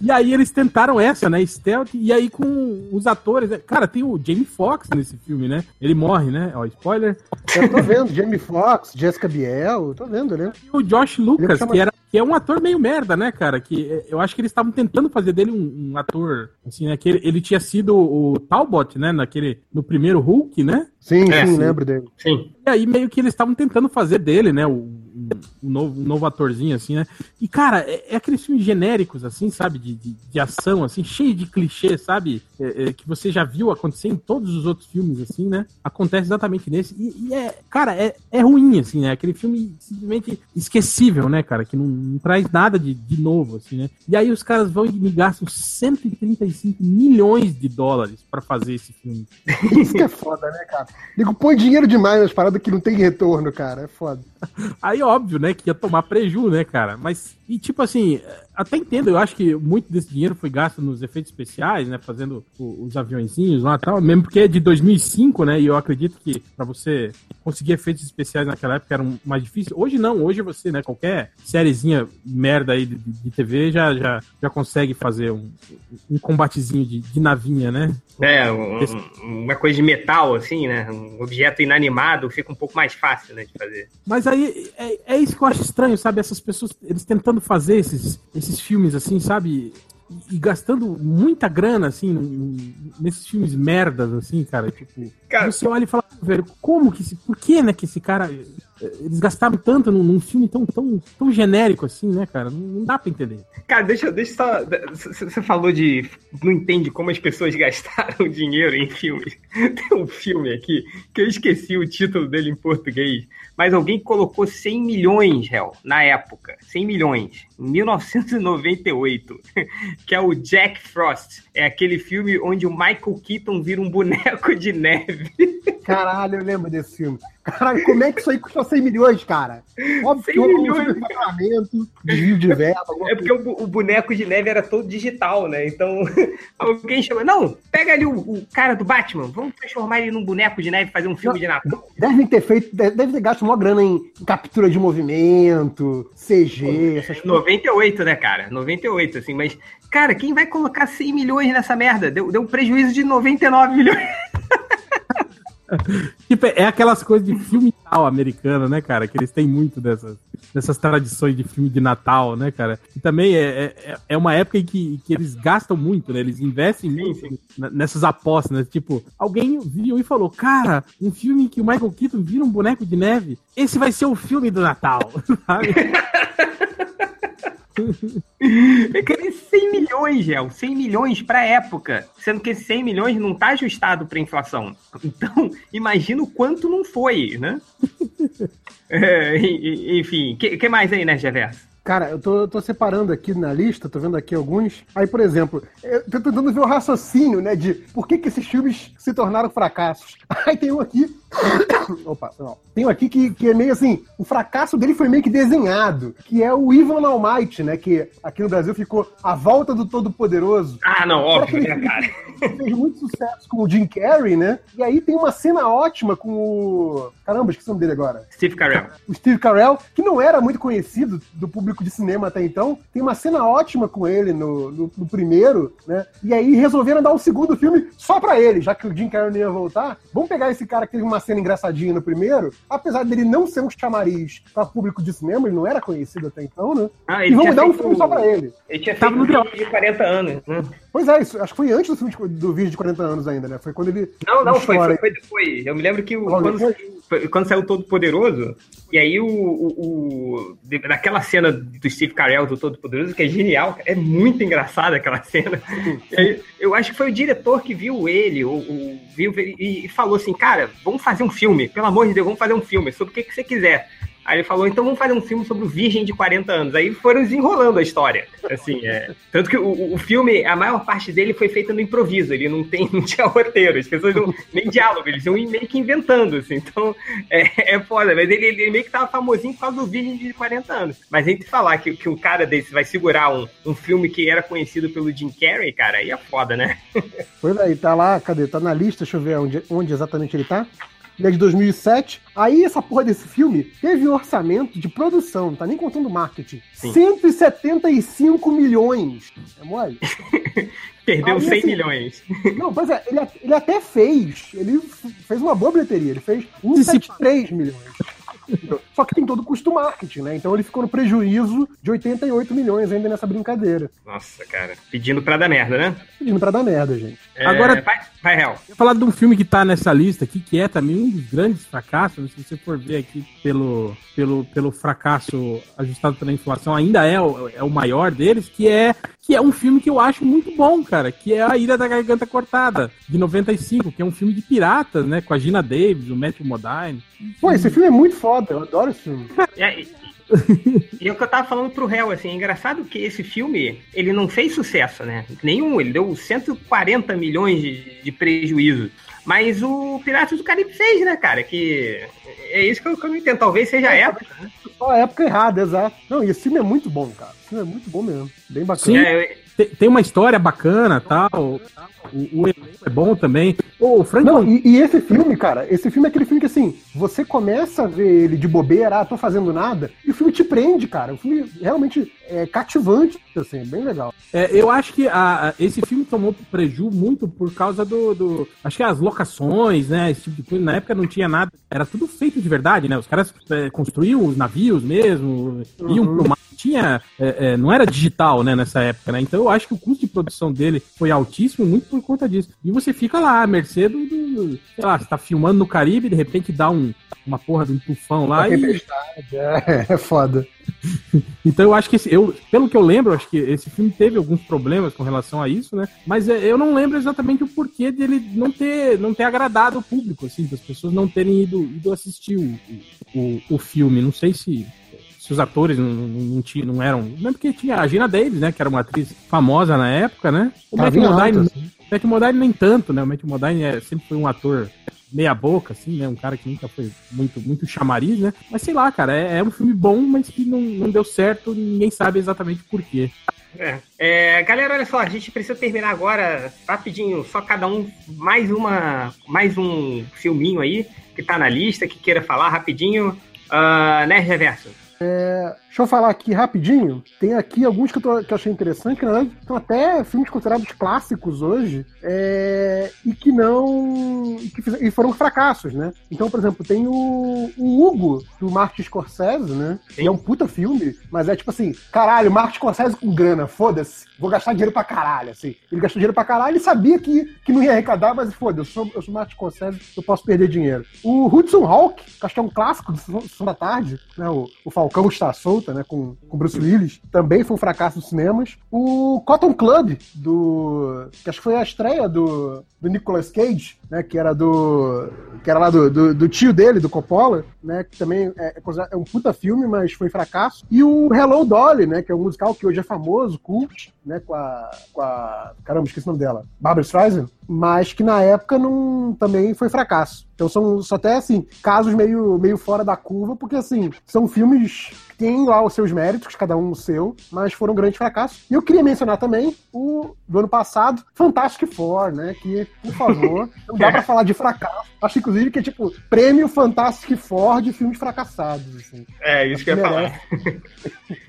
E aí eles tentaram essa, né? Stealth, e aí com os atores. Né? Cara, tem o Jamie Foxx nesse filme, né? Ele morre, né? Ó, spoiler. Eu tô vendo, Jamie Foxx, Jessica Biel, tô vendo, né? E o Josh Lucas, que era que é um ator meio merda, né, cara? Que é, eu acho que eles estavam tentando fazer dele um, um, ator, assim, né? Que ele, ele, tinha sido o Talbot, né? Naquele, no primeiro Hulk, né? Sim, é, sim, sim, lembro dele. Sim. E aí meio que eles estavam tentando fazer dele, né? O, um, novo, um novo atorzinho, assim, né? E, cara, é, é aqueles filmes genéricos, assim, sabe? De, de, de ação, assim, cheio de clichê, sabe? É, é, que você já viu acontecer em todos os outros filmes, assim, né? Acontece exatamente nesse. E, e é, cara, é, é ruim, assim, né? Aquele filme simplesmente esquecível, né, cara? Que não, não traz nada de, de novo, assim, né? E aí os caras vão e me gastam 135 milhões de dólares para fazer esse filme. Isso que é foda, né, cara? Digo, põe dinheiro demais nas paradas que não tem retorno, cara. É foda. Aí, óbvio, né, que ia tomar preju, né, cara? Mas Mas, e tipo assim, até entendo, eu acho que muito desse dinheiro foi gasto nos efeitos especiais, né? Fazendo os aviãozinhos lá e tal, mesmo porque é de 2005, né? E eu acredito que para você conseguir efeitos especiais naquela época era mais difícil. Hoje não, hoje você, né? Qualquer sériezinha merda aí de, de TV já, já, já consegue fazer um, um combatezinho de, de navinha, né? É, um, uma coisa de metal, assim, né? Um objeto inanimado fica um pouco mais fácil, né, de fazer. Mas aí é, é isso que eu acho estranho, sabe? Essas pessoas, eles tentando fazer esses, esses filmes assim, sabe? E, e gastando muita grana, assim, nesses filmes merdas, assim, cara. Tipo, cara, você olha e fala, velho, como que esse. Por que, né, que esse cara. Eles gastaram tanto num, num filme tão, tão, tão genérico assim, né, cara? Não, não dá pra entender. Cara, deixa, deixa só. Você falou de. Não entende como as pessoas gastaram dinheiro em filmes. Tem um filme aqui que eu esqueci o título dele em português mas alguém colocou 100 milhões, réu, na época. 100 milhões. Em 1998. Que é o Jack Frost. É aquele filme onde o Michael Keaton vira um boneco de neve. Caralho, eu lembro desse filme. Caralho, como é que isso aí custou 100 milhões, cara? Óbvio 100 que milhões. Um desvio de verba. É porque o, o, boneco de neve era todo digital, né? Então, alguém chamou. Não, pega ali o, o, cara do Batman, vamos transformar ele num boneco de neve e fazer um filme Não, de Natal. Devem ter feito, deve ter gasto uma grana em captura de movimento, CG, essas 98, né, cara? 98, assim, mas, cara, quem vai colocar 100 milhões nessa merda? Deu, deu um prejuízo de 99 milhões. tipo, é aquelas coisas de filme Natal americano, né, cara? Que eles têm muito dessas, dessas tradições de filme de Natal, né, cara? E também é, é, é uma época em que, que eles gastam muito, né? Eles investem sim, muito sim. nessas apostas, né? Tipo, alguém viu e falou, cara, um filme em que o Michael Keaton vira um boneco de neve, esse vai ser o filme do Natal, sabe? Eu queria 100 milhões, Gel. 100 milhões para época. Sendo que esses 100 milhões não tá ajustado para inflação. Então, imagina o quanto não foi, né? é, enfim, o que, que, mais aí, né, Geverso? Cara, eu tô, tô, separando aqui na lista, tô vendo aqui alguns. Aí, por exemplo, eu tô tentando ver o raciocínio, né, de por que, que esses filmes se tornaram fracassos. Aí tem um aqui. Opa, não. Tem um aqui que, que é meio assim: o fracasso dele foi meio que desenhado, que é o Evil Almighty, né? Que aqui no Brasil ficou A Volta do Todo-Poderoso. Ah, não, óbvio, né, cara? Fez muito sucesso com o Jim Carrey, né? E aí tem uma cena ótima com o. Caramba, esqueci o nome dele agora. Steve Carell. O Steve Carell, que não era muito conhecido do público de cinema até então. Tem uma cena ótima com ele no, no, no primeiro, né? E aí resolveram dar um segundo filme só pra ele, já que o Jim Carrey não ia voltar. Vamos pegar esse cara que teve uma cena engraçadinha no primeiro, apesar dele não ser um chamariz para público de cinema, ele não era conhecido até então, né? Ah, e vamos dar um filme só pra ele. Ele tinha feito no de 40 anos, né? Pois é, isso, acho que foi antes do, filme de, do vídeo de 40 anos ainda, né? Foi quando ele. Não, não, foi, foi, foi, depois. Eu me lembro que o, quando, quando saiu Todo Poderoso, e aí o, o, o, naquela cena do Steve Carell do Todo Poderoso, que é genial, é muito engraçada aquela cena. Aí, eu acho que foi o diretor que viu ele, ou, ou viu e, e, falou assim, cara, vamos fazer um filme, pelo amor de Deus, vamos fazer um filme sobre o que, que você quiser. Aí ele falou, então vamos fazer um filme sobre o Virgem de 40 anos. Aí foram desenrolando a história. Assim, é. Tanto que o, o filme, a maior parte dele foi feita no improviso. Ele não tem, não tinha roteiro. As pessoas não, nem diálogo, eles iam meio que inventando, assim. Então, é, é foda. Mas ele, ele meio que tava famosinho por causa do Virgem de 40 anos. Mas a gente falar que, que um cara desse vai segurar um, um filme que era conhecido pelo Jim Carrey, cara, aí é foda, né? Pois aí, tá lá, cadê? Tá na lista, deixa eu ver onde, onde exatamente ele tá ele é de 2007. Aí essa porra desse filme teve um orçamento de produção, não tá nem contando marketing. Sim. 175 milhões. É mole? Perdeu Aí, 100 assim, milhões. Não, pois é, ele, ele até fez. Ele fez uma boa bilheteria. Ele fez 173 milhões. Só que tem todo o custo marketing, né? Então ele ficou no prejuízo de 88 milhões ainda nessa brincadeira. Nossa, cara. Pedindo pra dar merda, né? Pedindo pra dar merda, gente. É, Agora, vai, vai real. Eu falar de um filme que tá nessa lista aqui, que é também um dos grandes fracassos, se você for ver aqui pelo, pelo, pelo fracasso ajustado pela inflação, ainda é o, é o maior deles, que é, que é um filme que eu acho muito bom, cara, que é A Ilha da Garganta Cortada, de 95, que é um filme de piratas, né, com a Gina Davis, o Matthew Modine. Pô, esse filme é muito foda, eu adoro esse filme. É, e é o que eu tava falando pro réu, assim, é engraçado que esse filme, ele não fez sucesso, né? Nenhum, ele deu 140 milhões de, de prejuízo. Mas o Piratas do Caribe fez, né, cara? Que é isso que eu, que eu não entendo. Talvez seja a época, né? Só a época errada, exato. Não, e esse filme é muito bom, cara. Esse filme é muito bom mesmo. Bem bacana. Sim. É, Tem, tem uma história bacana tal. O, o é bom também. O Frank Não, e, e esse filme, cara, esse filme é aquele filme que assim, você começa a ver ele de bobeira, ah, tô fazendo nada, e o filme te prende, cara. O filme realmente é cativante, assim, é bem legal. É, eu acho que a- a- esse filme tomou preju muito por causa do, do- Acho que as locações, né? Esse tipo de coisa. Na época não tinha nada. Era tudo feito de verdade, né? Os caras é, construíam os navios mesmo, iam pro mar. Tinha. é, é, não era digital, né, nessa época, né? Então eu acho que o custo de produção dele foi altíssimo muito por conta disso. E você fica lá, à mercê do. do- sei lá, você tá filmando no Caribe, de repente dá um, uma porra de um tufão lá A e. é, é foda. Então eu acho que esse, eu, pelo que eu lembro, acho que esse filme teve alguns problemas com relação a isso, né? Mas é, eu não lembro exatamente o porquê dele não ter, não ter agradado o público, assim, das pessoas não terem ido, ido assistir o, o, o filme. Não sei se, se os atores não, não, não, tinham, não eram. Não é porque tinha a Gina Davis, né? Que era uma atriz famosa na época, né? O alta, Modine, assim. Matthew Modine nem tanto, né? O Matthew Modine é, sempre foi um ator meia boca, assim, né? Um cara que nunca foi muito, muito chamariz, né? Mas sei lá, cara, é, é um filme bom, mas que não, não deu certo, ninguém sabe exatamente por quê. É. É, galera, olha só, a gente precisa terminar agora rapidinho, só cada um mais uma, mais um filminho aí que tá na lista que queira falar rapidinho. Uh, né, Reverso? Deixa eu falar aqui rapidinho. Tem aqui alguns que eu, tô- que eu achei interessante, que na verdade são até filmes considerados clássicos hoje, é, e que não. E, que fiz- e foram fracassos, né? Então, por exemplo, tem o, o Hugo, do Martin Scorsese, né? Que é um puta filme, mas é tipo assim: caralho, Martin Scorsese com grana, foda-se, vou gastar dinheiro pra caralho, assim. Ele gastou dinheiro pra caralho e sabia que, que não ia arrecadar, mas foda-se, eu sou, eu sou Martin Scorsese, eu posso perder dinheiro. O Hudson Hawk, que acho que é um clássico do Sessão da Tarde, né? O, o Falcão está solta, né? Com, com Bruce Willis, também foi um fracasso nos cinemas. O Cotton Club, do. que acho que foi a estreia do, do Nicolas Cage, né? Que era do. que era lá do, do, do tio dele, do Coppola, né? Que também é, é é um puta filme, mas foi fracasso. E o Hello Dolly, né? Que é um musical que hoje é famoso, cult, né? Com a. Com a caramba, esqueci o nome dela. Barbara Streisand. Mas que na época não, também foi fracasso. Então são só até assim, casos meio, meio fora da curva, porque assim, são filmes que têm lá os seus méritos, cada um o seu, mas foram grandes fracassos. E eu queria mencionar também o do ano passado, Fantastic Four, né? Que, por favor, dá pra falar de fracasso. Acho, inclusive, que é tipo prêmio Fantastic Four de filmes fracassados. Assim. É, isso que eu ia falar.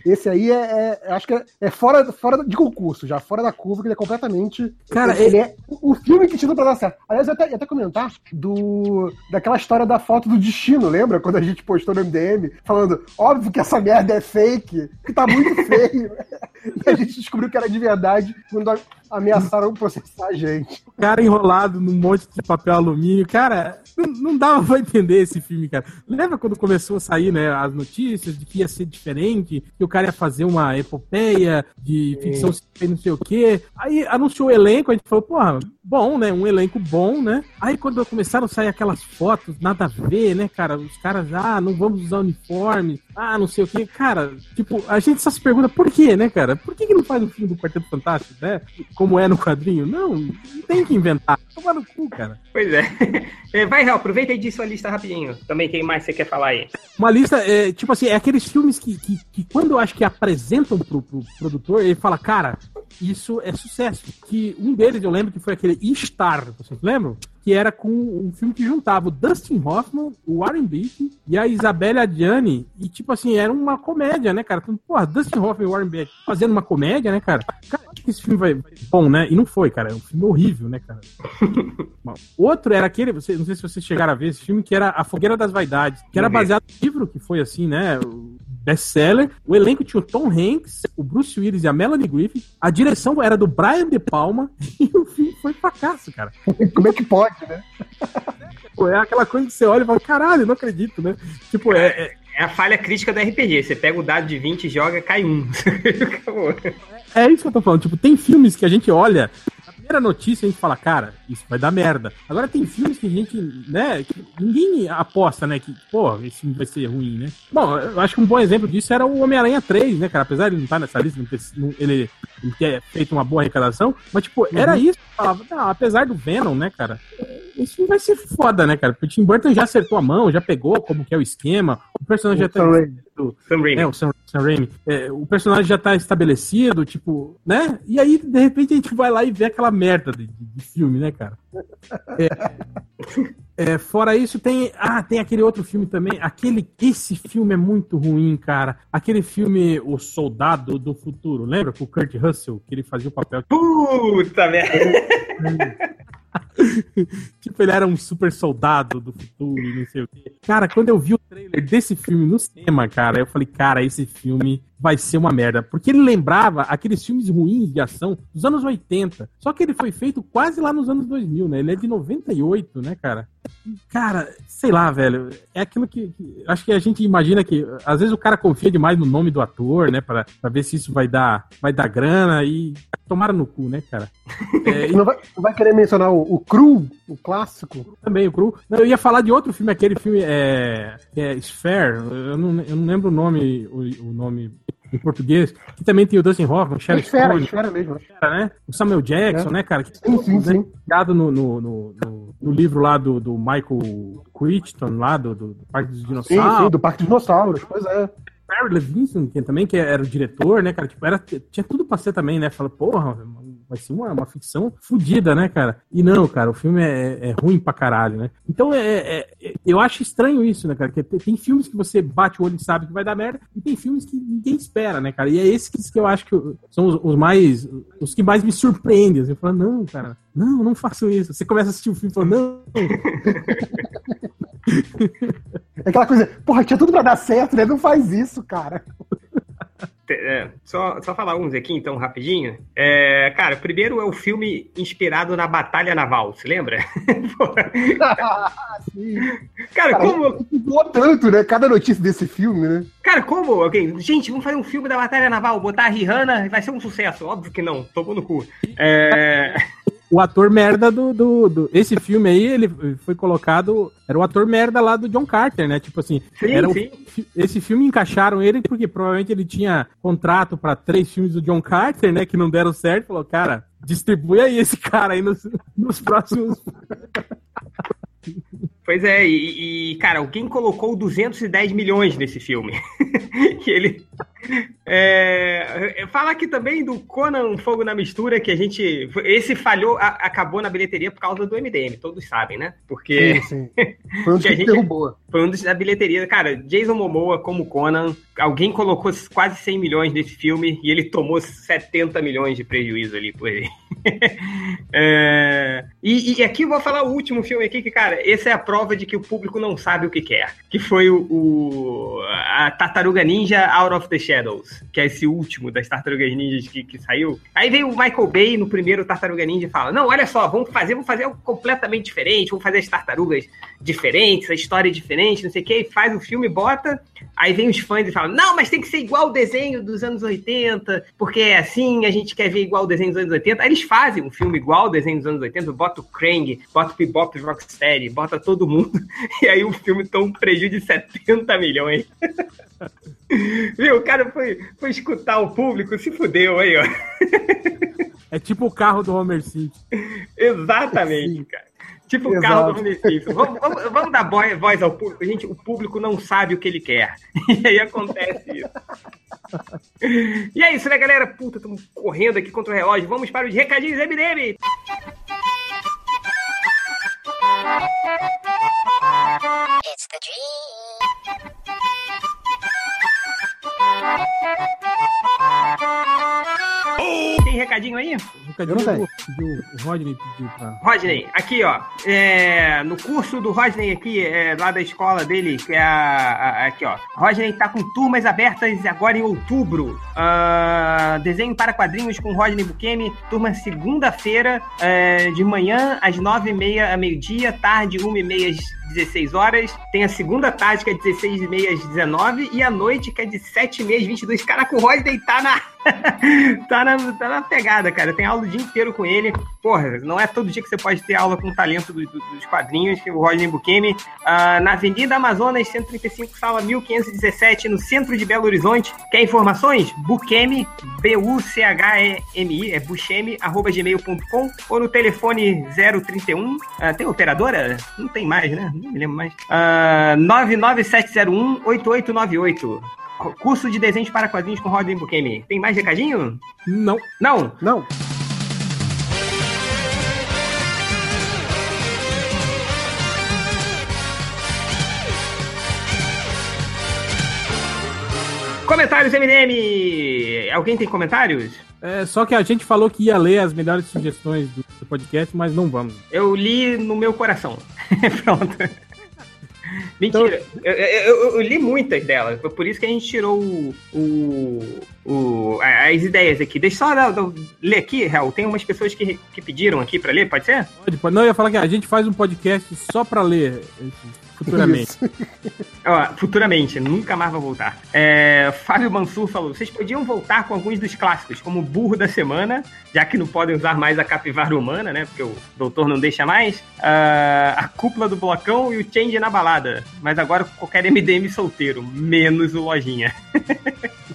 Esse aí é, é- acho que é, é fora, fora de concurso, já fora da curva, que ele é completamente. Cara, ele é o filme que tinha pra dar certo. Aliás, eu até, ia até comentar do, daquela história da foto do destino, lembra? Quando a gente postou no MDM, falando, óbvio que essa merda é fake, que tá muito feio. e a gente descobriu que era de verdade quando ameaçaram processar a gente. cara enrolado num monte de papel alumínio. Cara, não, não dava pra entender esse filme, cara. Lembra quando começou a sair, né, as notícias de que ia ser diferente, que o cara ia fazer uma epopeia de ficção científica e não sei o quê. Aí anunciou o elenco, a gente falou, porra, bom, né, um elenco bom, né? Aí quando começaram a sair aquelas fotos, nada a ver, né, cara? Os caras, ah, não vamos usar uniforme, ah, não sei o quê. Cara, tipo, a gente só se pergunta por quê, né, cara? Por que, que não faz um filme do Quarteto Fantástico, né? Como é no quadrinho? Não, não tem que inventar. Toma no cu, cara. Pois é. É, Vai, Real, aproveita e diz sua lista rapidinho. Também quem mais você quer falar aí? Uma lista, é, tipo assim, é aqueles filmes que, que, que quando eu acho que apresentam pro, pro produtor, ele fala, cara, isso é sucesso. Que um deles eu lembro que foi aquele Star, vocês lembram? Que era com um filme que juntava o Dustin Hoffman, o Warren Beatty e a Isabelle Adjani. E, tipo assim, era uma comédia, né, cara? Então, porra, Dustin Hoffman e Warren Beatty fazendo uma comédia, né, cara? Cara, que esse filme vai, bom, né? E não foi, cara. É um filme horrível, né, cara? Bom, Outro era aquele, você, não sei se vocês chegaram a ver esse filme, que era A Fogueira das Vaidades, que era baseado no livro que foi assim, né? o Best-seller. O elenco tinha o Tom Hanks, o Bruce Willis e a Melanie Griffith. A direção era do Brian De Palma e o filme foi fracasso, cara. Como é que pode, né? Pô, É aquela coisa que você olha e fala, caralho, não acredito, né? Tipo, é, é, É a falha crítica do RPG. Você pega o dado de 20 e joga, cai um. Acabou. É isso que eu tô falando. Tipo, tem filmes que a gente olha. Na primeira notícia a gente fala, cara, isso vai dar merda. Agora tem filmes que a gente, né, que ninguém aposta, né, que, pô, esse filme vai ser ruim, né? Bom, eu acho que um bom exemplo disso era o Homem-Aranha 3, né, cara? Apesar de ele não estar nessa lista, não ter, não- ele, ele ter feito uma boa arrecadação, mas, tipo, era isso que eu falava. Não, apesar do Venom, né, cara? filme vai ser foda, né, cara? Porque o Tim Burton já acertou a mão, já pegou como que é o esquema, o personagem já tá. Sam Raimi. Sam Raimi. É, o Sam, Sam Raimi. É, o personagem já tá estabelecido, tipo, né? E aí, de repente, a gente vai lá e vê aquela merda de, de- de filme, né, cara? É, é, fora isso, tem. Ah, tem aquele outro filme também. Aquele. Esse filme é muito ruim, cara. Aquele filme O Soldado do Futuro, lembra? Com o Kurt Russell, que ele fazia o papel. Puta merda. Tipo, ele era um super soldado do futuro e não sei o quê. Cara, quando eu vi o trailer desse filme no cinema, cara, eu falei, cara, esse filme vai ser uma merda. Porque ele lembrava aqueles filmes ruins de ação dos anos 80. Só que ele foi feito quase lá nos anos 2000, né? Ele é de 98, né, cara? Cara, sei lá, velho. É aquilo que, que- Acho que a gente imagina que. Às vezes o cara confia demais no nome do ator, né? Pra ver se isso vai dar, vai dar grana e. Tomara no cu, né, cara? É, Não vai, não vai querer mencionar o, o Cru, o clássico? também, o Cru. Não, eu ia falar de outro filme, aquele filme é, é Sphere, eu não, eu não lembro o nome, o, o nome em português, que também tem o Dustin Hoffman, Sharon Esfera, Stone, esfera mesmo. né? O Samuel Jackson, É. né, cara? Que Sim, sim, né, sim. Criado no, no, no, no- livro lá do, do Michael Crichton, lá do, do, Parque dos Sim, Dinossauros. sim, do Parque dos Dinossauros, pois é. Barry Levinson, que também que era o diretor, né, cara? Tipo, era, tinha tudo pra ser também, né? Fala, porra, vai ser uma, uma ficção fodida, né, cara? E não, cara, o filme é, é ruim pra caralho, né? Então, é, é- é- eu acho estranho isso, né, cara? Que tem, tem filmes que você bate o olho e sabe que vai dar merda, e tem filmes que ninguém espera, né, cara? E é esses que, eu acho que são os, os mais. os que mais me surpreendem. Assim, eu falo, não, cara, não, não faço isso. Você começa a assistir o filme e fala, não, É aquela coisa, porra, tinha tudo pra dar certo, né? Não faz isso, cara. É, só, só falar uns aqui, então, rapidinho. É, cara, primeiro é o filme inspirado na Batalha Naval, se lembra? Sim. cara, Cara, como. Voou tanto, né? Cada notícia desse filme, né? Cara, como? alguém Gente, vamos fazer um filme da Batalha Naval, botar a Rihanna vai ser um sucesso. Óbvio que não, tomou no cu. É. o ator merda do, do, do- Esse filme aí, ele foi colocado. Era o ator merda lá do John Carter, né? Tipo assim. Sim, era o sim. fi- esse filme encaixaram ele porque provavelmente ele tinha contrato pra três filmes do John Carter, né? Que não deram certo. Falou, cara, distribui aí esse cara aí nos, nos próximos. Pois é, e, e, cara, alguém colocou 210 milhões nesse filme. e ele. É, falar aqui também do Conan Fogo na Mistura, que a gente. Esse falhou, a- acabou na bilheteria por causa do MDM, todos sabem, né? Porque. Sim, sim. Foi um Que a que gente- derrubou. Foi um dos da bilheteria. Cara, Jason Momoa como Conan, alguém colocou quase 100 milhões nesse filme e ele tomou 70 milhões de prejuízo ali por ele. É, e, e aqui eu vou falar o último filme aqui, que, cara, essa é a prova de que o público não sabe o que quer. Que foi o, o- a Tartaruga Ninja Out of the Shadows, que é esse último das Tartarugas Ninjas que, que saiu. Aí veio o Michael Bay no primeiro Tartaruga Ninja e fala: Não, olha só, vamos fazer, vamos fazer algo completamente diferente, vamos fazer as tartarugas diferentes, a história é diferente, não sei o que, e faz o filme, bota. Aí vem os fãs e falam: Não, mas tem que ser igual o desenho dos anos 80, porque é assim, a gente quer ver igual o desenho dos anos 80. Aí eles fazem um filme igual ao desenho dos anos 80, bota o Krang, bota o Bebop Rocksteady, bota todo mundo, e aí o filme toma um prejuízo de 70 milhões. Viu? O cara foi, foi escutar o público, se fudeu aí, ó. É tipo o carro do Homer Simpson. Exatamente, Sim. cara. Tipo o Exato. carro do Homer Simpson. Vamos, vamos, vamos dar boy- voz ao público. Gente, o público não sabe o que ele quer. E aí acontece isso. E é isso, né, galera? Puta, estamos correndo aqui contra o relógio. Vamos para os recadinhos MDM. It's the dream. Tem recadinho aí? Nunca Eu não tenho. pediu, o Rodney pediu pra. Rodney, aqui ó, é, no curso do Rodney aqui, é, lá da escola dele, que é a, a- aqui ó, Rodney tá com turmas abertas agora em outubro, Ah, desenho para quadrinhos com Rodney Bukemi, turma segunda-feira, é, de manhã às nove e meia a meio-dia, tarde uma e meia às 16 horas. Tem a segunda tarde, que é 16 e meia às 19. E a noite, que é de 7 e meia às 22. Caraca, o Rodney tá na... tá, na, tá na pegada, cara. Tem aula o dia inteiro com ele. Porra, não é todo dia que você pode ter aula com o talento do- do- dos quadrinhos, que é o Rodney Bukemi. Ah, na Avenida Amazonas, 135, sala 1517, no centro de Belo Horizonte. Quer informações? Bukemi, B-U-C-H-E-M-I, é buchemi, arroba gmail.com, ou no telefone 031. Ah, tem operadora? Não tem mais, né? Não me lembro mais. Ah, 99701-8898. Curso de desenhos para quadrinhos com Rodney Bukemi. Tem mais recadinho? Não. Não? Não. Comentários MDM! Alguém tem comentários? É, só que a gente falou que ia ler as melhores sugestões do, do podcast, mas não vamos. Eu li no meu coração. Pronto. Mentira, eu, eu- eu- eu li muitas delas, foi por isso que a gente tirou o, o- o- as ideias aqui. Deixa só ler aqui, Hel. Tem umas pessoas que, que pediram aqui pra ler, pode ser? Pode, pode. Não, eu ia falar que a gente faz um podcast só pra ler esse- futuramente. Ó, futuramente, nunca mais vai voltar. É, Fábio Mansur falou: vocês podiam voltar com alguns dos clássicos, como o Burro da Semana, já que não podem usar mais a capivara humana, né? Porque o doutor não deixa mais. Ah, a cúpula do blocão e o change na balada. Mas agora com qualquer MDM solteiro, menos o Lojinha.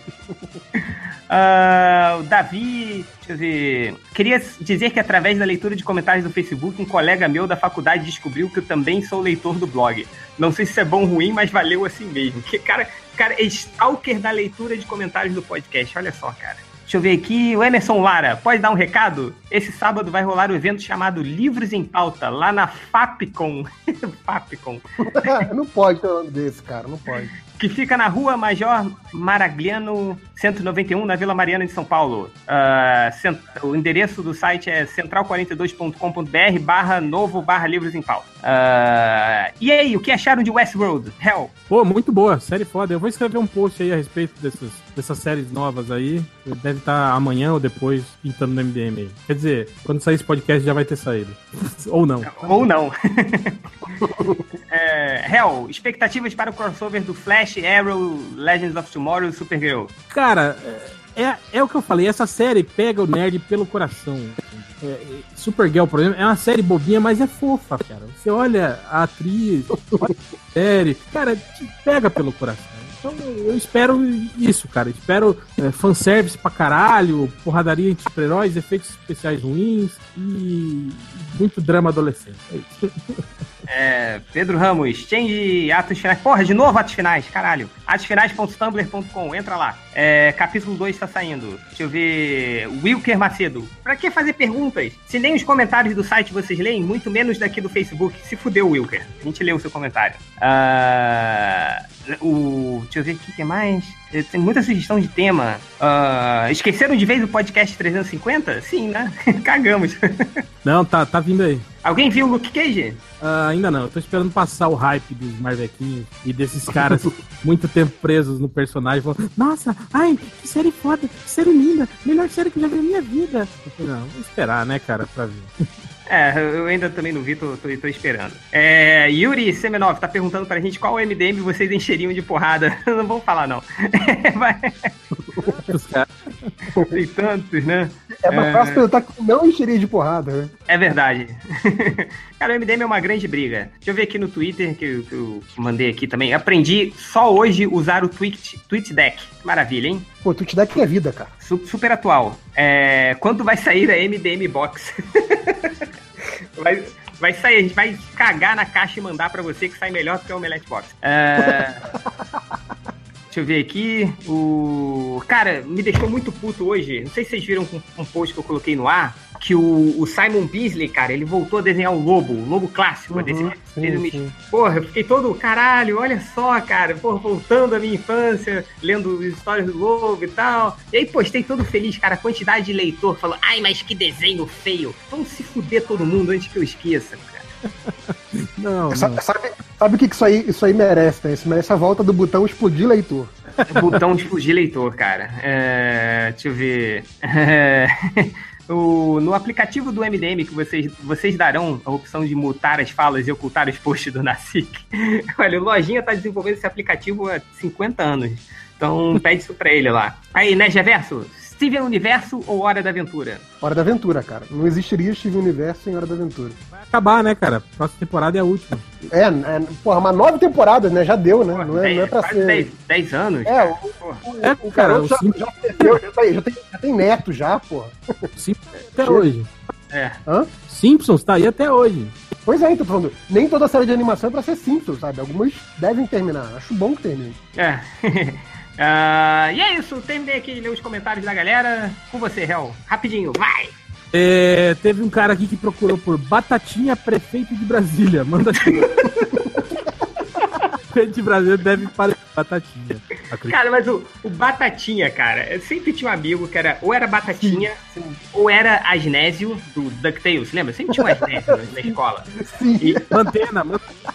Ah, o Davi, deixa eu ver. Queria dizer que através da leitura de comentários do Facebook, um colega meu da faculdade descobriu que eu também sou leitor do blog. Não sei se é bom ou ruim, mas valeu assim mesmo. Que cara, cara é stalker da leitura de comentários do podcast. Olha só, cara. Deixa eu ver aqui. O Emerson Lara, pode dar um recado? Esse sábado vai rolar o evento chamado Livros em Pauta, lá na Fapcom. Fapcom. não pode ter um nome desse, cara. Não pode. Que fica na rua Major Maragliano 191, na Vila Mariana de São Paulo. Cent- o endereço do site é central42.com.br barra novo barra livros em pauta. Ah, e aí, o que acharam de Westworld? Hell, Pô, muito boa, série foda. Eu vou escrever um post aí a respeito dessas, dessas séries novas aí. Deve estar amanhã ou depois pintando no MDM aí. Quer dizer, quando sair esse podcast já vai ter saído. ou não. ou não. é, expectativas para o crossover do Flash, Arrow, Legends of Tomorrow e Supergirl. Cara, é, é o que eu falei, essa série pega o nerd pelo coração. É, é, Supergirl, por exemplo, é uma série bobinha, mas é fofa, cara. Você olha a atriz, olha a série, cara, te pega pelo coração. Então eu espero isso, cara. Espero é, fanservice pra caralho, porradaria entre super-heróis, efeitos especiais ruins e muito drama adolescente. É isso. É, Pedro Ramos, change atos finais. Porra, de novo atos finais, caralho. Atosfinais.tumblr.com, entra lá. É, capítulo 2 tá saindo. Deixa eu ver. Wilker Macedo. Pra que fazer perguntas? Se nem os comentários do site vocês leem, muito menos daqui do Facebook. Se fudeu, Wilker. A gente leu o seu comentário. Ah, o, deixa eu ver aqui o que mais. Tem muita sugestão de tema. Ah, esqueceram de vez o podcast 350? Sim, né? Cagamos. Não, tá, tá vindo aí. Alguém viu o Luke Cage? Ah, ainda não, eu tô esperando passar o hype dos Marvequinhos e desses caras muito tempo presos no personagem, falando, nossa, ai, que série foda, que série linda, melhor série que eu já vi na minha vida. Eu falei, não, vou esperar, né, cara, pra ver. É, eu ainda também não vi, tô, tô, tô esperando. É, Yuri Semenov tá perguntando pra gente qual MDM vocês encheriam de porrada. Não vamos falar, não. Vai- Os caras- Tem tantos, né? É mais fácil perguntar que não encheria de porrada, né? É verdade. Cara, o MDM é uma grande briga. Deixa eu ver aqui no Twitter, que eu, que eu mandei aqui também. Aprendi só hoje usar o Tweet, tweet Deck. Maravilha, hein? Pô, dá que é vida, cara. Su- Super atual. É, quando vai sair a MDM Box? Vai, vai sair, a gente vai cagar na caixa e mandar pra você que sai melhor do que o Omelette Box. É, Deixa eu ver aqui. O. Cara, me deixou muito puto hoje. Não sei se vocês viram um, um post que eu coloquei no ar. Que o, o Simon Beasley, cara, ele voltou a desenhar o lobo, o lobo clássico. Uhum, desse, sim, desse- sim. Porra, eu fiquei todo, caralho, olha só, cara, porra, voltando à minha infância, lendo as histórias do lobo e tal. E aí postei todo feliz, cara, a quantidade de leitor falou, ai, mas que desenho feio. Vamos se fuder todo mundo antes que eu esqueça, cara. Não, não. Sabe, sabe o que que isso aí, isso aí merece, né? Isso merece a volta do botão explodir leitor. Botão de fugir leitor, cara. É, deixa eu ver. É, o- no aplicativo do MDM que vocês, vocês darão a opção de mutar as falas e ocultar os posts do Nacic. Olha, o Lojinha tá desenvolvendo esse aplicativo há 50 anos. Então pede isso pra ele lá. Aí, né, Geverso? Steven Universo ou Hora da Aventura? Hora da Aventura, cara. Não existiria Steven Universo sem Hora da Aventura. Vai acabar, né, cara? Próxima temporada é a última. É, é porra, mas nove temporadas, né? Já deu, né? Não é, não é pra quase ser. 10, 10 anos? É, o, Porra. o, É, o cara, o já, Sim- já já, tá- já tem, já tem neto já, porra. Simpsons até hoje. É. Hã? Simpsons tá aí até hoje. Pois é, então, tô falando, nem toda série de animação é pra ser Simpsons, sabe? Algumas devem terminar. Acho bom que termine. É. Ah, e é isso, terminei aqui de ler os comentários da galera. Com você, Hel. Rapidinho, vai! É, teve um cara aqui que procurou por Batatinha Prefeito de Brasília. Manda aqui. Prefeito de Brasília deve parecer Batatinha. Acredito. Cara, mas o, o Batatinha, cara, eu sempre tinha um amigo que era ou era Batatinha ou era Asnésio do DuckTales, lembra? Sempre tinha um Asnésio na, na escola. Sim, E Mantena, mantena.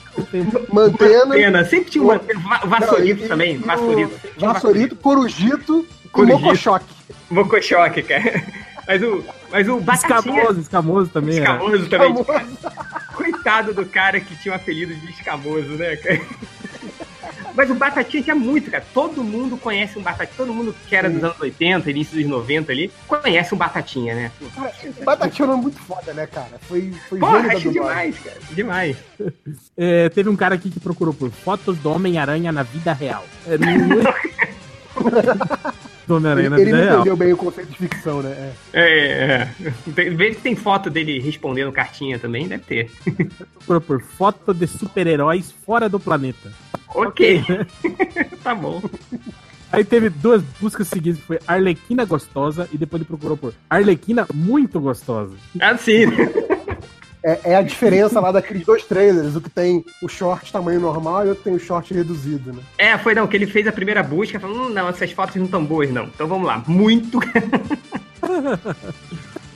Mantendo. pena, sempre tinha um Mantena, Va- Vassourito Não, também, Vassourito. um Vassourito, Corujito e Corujito. Mocochoque. Mocochoque, cara. Mas o, mas o. Escamoso, escamoso também. é. Escamoso também. Famoso. Coitado do cara que tinha o apelido de escamoso, né, cara? Mas o Batatinha tinha muito, cara. Todo mundo conhece um Batatinha. Todo mundo que era dos anos 80, início dos 90 ali, conhece um Batatinha, né? Cara, Batatinha é muito foda, né, cara? Foi, foi Porra, dublagem. demais, cara. Demais. É, teve um cara aqui que procurou por fotos do Homem-Aranha na vida real. É, não- do Homem-Aranha na Ele, ele vida não real. entendeu bem o conceito de ficção, né? É. É, é. Tem, vê se tem foto dele respondendo cartinha também, deve ter. Procurou por foto de super-heróis fora do planeta. Ok. tá bom. Aí teve duas buscas seguidas, que foi Arlequina gostosa e depois ele procurou por Arlequina muito gostosa. Assim, né? É, é a diferença lá daqueles dois trailers, o que tem o short tamanho normal e o outro tem o short reduzido, né? É, foi não, que ele fez a primeira busca, falou, hum, não, essas fotos não estão boas, não. Então vamos lá. Muito.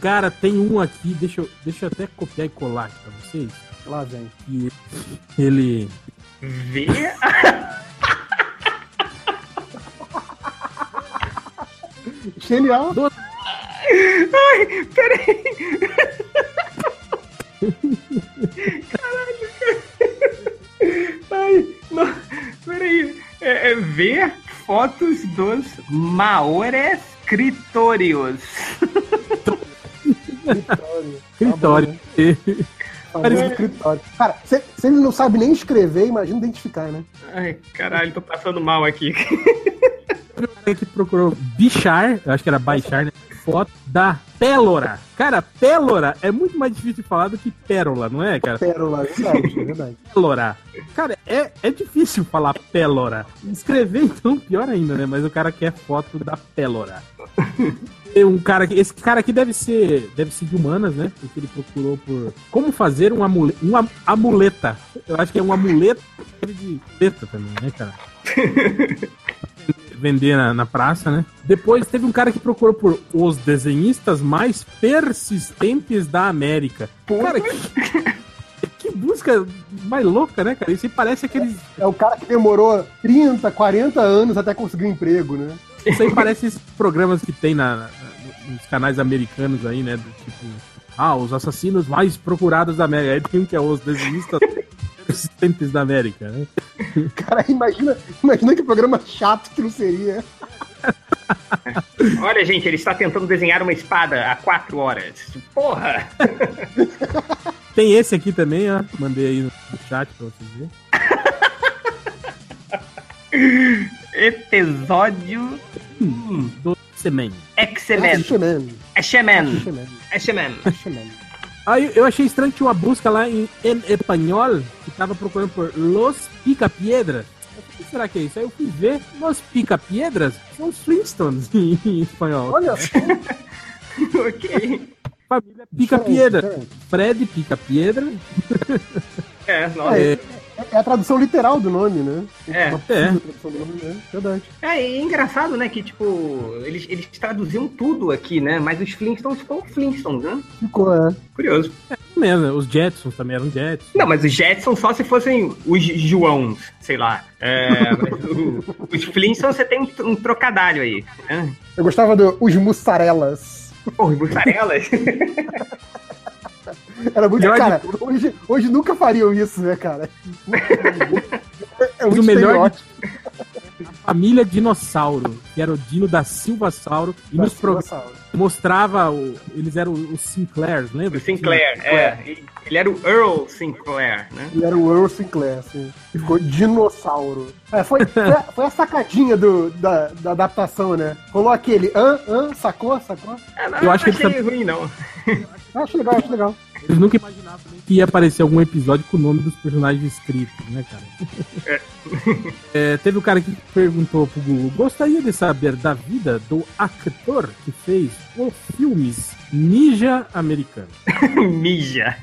Cara, tem um aqui, deixa eu, deixa eu até copiar e colar aqui pra vocês. Lá vem. Que ele. Vê. Genial. Ai, peraí. Caralho. Ai, não, peraí. É, é ver fotos dos maores critórios. Escritório. Escritório. Cara, se, se ele não sabe nem escrever, imagina identificar, né? Ai, caralho, tô passando mal aqui. que procurou bichar, eu acho que era baixar, né? Foto da Pélora. Cara, Pélora é muito mais difícil de falar do que pérola, não é, cara? Pérola, é verdade, é verdade. Pélora. Cara, é, é difícil falar Pélora. Escrever, então, pior ainda, né? Mas o cara quer foto da Pélora. Um cara que, esse cara aqui deve ser, deve ser de humanas, né? Porque ele procurou por como fazer um amuleta, uma amuleta. Eu acho que é um amuleto de muleta também, né, cara? Vender na, na praça, né? Depois teve um cara que procurou por os desenhistas mais persistentes da América. Cara, que, que busca mais louca, né, cara? Isso aí parece aqueles. É o cara que demorou 30, 40 anos até conseguir um emprego, né? Isso aí parece esses programas que tem na, nos canais americanos aí, né? Do tipo, ah, os assassinos mais procurados da América. Aí tem um que é os desenhistas persistentes da América, né? Cara, imagina, imagina que programa chato que não seria. Olha, gente, ele está tentando desenhar uma espada há quatro horas. Porra! Tem esse aqui também, ó. Mandei aí no chat pra vocês verem. Episódio Do Semen. X-Men. Xemen. X-Men. Xemen. X-Men. Xemen. Aí eu achei estranho que tinha uma busca lá em, em espanhol que tava procurando por Los Pica-Piedras. O que será que é isso? Aí eu fui ver, Los Pica-Piedras são os Flintstones em, em espanhol. Olha só. ok. Família Pica-Piedra. Fred Pica-Piedra. É, nossa. É, É, é a tradução literal do nome, né? É. Uma É. tradução do nome, né? Verdade. É, e é engraçado, né, que, tipo, eles, eles traduziam tudo aqui, né? Mas os Flintstones ficou Flintstones, né? Ficou, é. Curioso. mesmo, né? os Jetsons também eram Jetsons. Não, mas os Jetsons só se fossem os Joãos, sei lá. É, mas o- os Flintstones você tem um, um trocadilho aí. Né? Eu gostava do Os Mussarelas. Porra, e mussarelas. Era muito. Melhor de Cara, hoje, hoje nunca fariam isso, né, cara? É muito o melhor de- estereótipo Família Dinossauro, que era o Dino da Silva Sauro, e da nos mostrava, o, eles eram os Sinclairs, lembra? O Sinclair, é. Ele era o Earl Sinclair, né? E era o Earl Sinclair, assim. E ficou dinossauro. É, foi, foi, a- foi a sacadinha do, da, da adaptação, né? Rolou aquele, hã, hã, sacou, sacou? Ah, não, Eu acho que ele ruim, não. Eu acho legal, acho legal. Eles nunca imaginavam que ia aparecer algum episódio com o nome dos personagens escritos, né, cara? É, teve o cara que perguntou pro Google: gostaria de saber da vida do ator que fez os filmes Ninja Americano. Mija.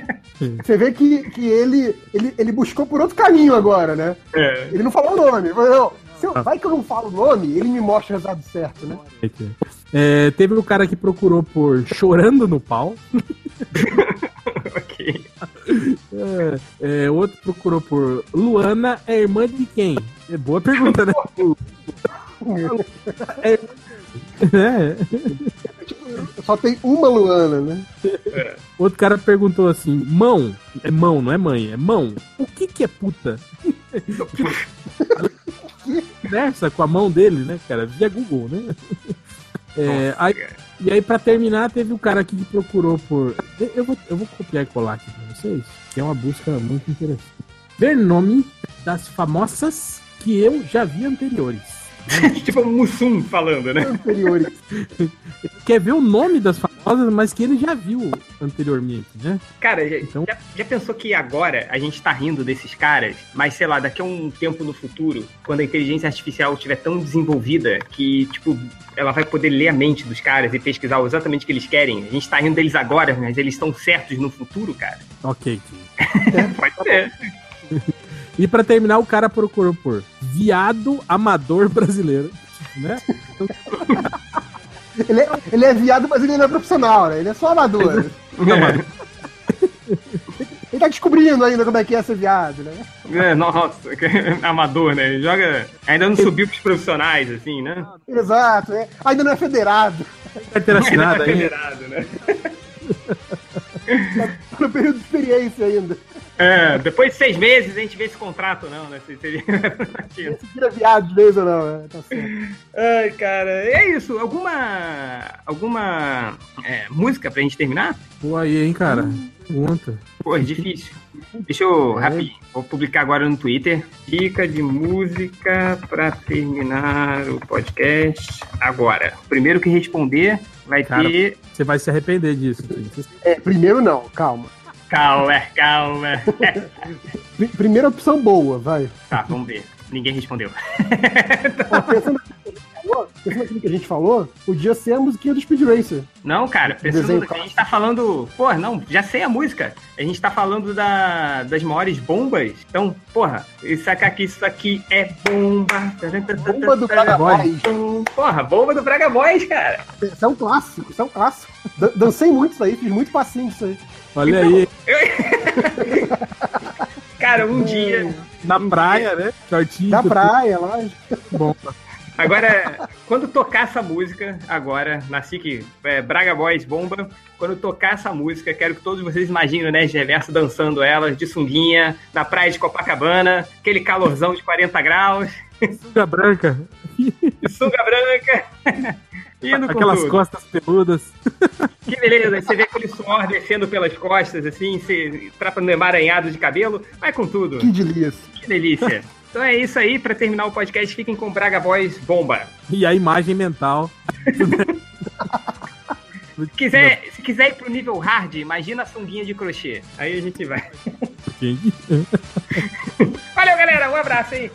Você vê que, que ele, ele, ele buscou por outro caminho agora, né? É. Ele não falou o nome. Falou, não, se eu- vai que eu não falo o nome, ele me mostra o resultado certo, né? É, teve o cara que procurou por Chorando no Pau. ok. É, é, outro procurou por Luana é irmã de quem? É boa pergunta, né? é, é. Só tem uma Luana, né? Outro cara perguntou assim: mão, é mão, não é mãe, é mão. O que que é puta? Conversa com a mão dele, né, cara? Via Google, né? É, aí, e aí, pra terminar, teve o cara aqui que procurou por. Eu vou, eu vou copiar e colar aqui pra vocês, que é uma busca muito interessante. Ver nome das famosas que eu já vi anteriores. tipo o Mussum falando, né? Anteriores. Quer ver o nome das famosas, mas que ele já viu anteriormente, né? Cara, já, Então- já, já pensou que agora a gente tá rindo desses caras, mas sei lá, daqui a um tempo no futuro, quando a inteligência artificial estiver tão desenvolvida que, tipo, ela vai poder ler a mente dos caras e pesquisar exatamente o que eles querem. A gente tá rindo deles agora, mas eles estão certos no futuro, cara. Ok. Pode ser. E pra terminar, o cara procurou por viado amador brasileiro. Né? Ele é, ele é viado, mas ele não é profissional, né? Ele é só amador. Ele tá descobrindo ainda como é que é ser viado, né? É, nossa, amador, né? Joga. Ainda não subiu pros profissionais, assim, né? Exato, é. ainda não é federado. Vai ter assinado Ainda aí. federado, né? Tá no período de experiência ainda. É, depois de seis meses a gente vê esse contrato, não, né? Se, se... Se vira viado de vez ou não, né? Tá certo. Ai, cara, é isso. Alguma. Alguma é, música pra gente terminar? Pô, aí, hein, cara? Pergunta. Pô, é difícil. Deixa eu, rapidinho, vou publicar agora no Twitter. Dica de música pra terminar o podcast agora. O primeiro que responder vai Cara. ter. Você vai se arrepender disso. É, primeiro não, calma. Calma, calma. Pri- primeira opção boa, vai. tá, vamos ver. Ninguém respondeu. Ó, pensando, naquilo que a gente falou, pensando naquilo que a gente falou, podia ser a musiquinha do Speed Racer. Não, cara, pensando a gente tá falando. Pô, não, já sei a música. A gente tá falando da, das maiores bombas. Então, porra, isso aqui, isso aqui é bomba. Bomba do Braga Boys. Porra, bomba do Braga Boys, cara. Isso é um clássico, isso é um clássico. Dan- dancei muito isso aí, fiz muito passinho disso aí. Olha aí, Cara, um dia. na praia, né? Shortinho. Tudo praia, lá. Bom. Agora, quando tocar essa música, agora, na SIC é, Braga Boys Bomba, quando tocar essa música, quero que todos vocês imaginem, né, Reverso dançando ela de sunguinha, na praia de Copacabana, aquele calorzão de 40 graus, Sunga branca. sunga branca. Indo Aquelas tudo. costas peludas. Que beleza, você vê aquele suor descendo pelas costas, assim, trapa no emaranhado de cabelo, vai com tudo. Que delícia. Que delícia. Então é isso aí, pra terminar o podcast, fiquem com Braga Boys Bomba. E a imagem mental. Se quiser, se quiser ir pro nível hard, imagina a sunguinha de crochê. Aí a gente vai. Valeu, galera. Um abraço aí.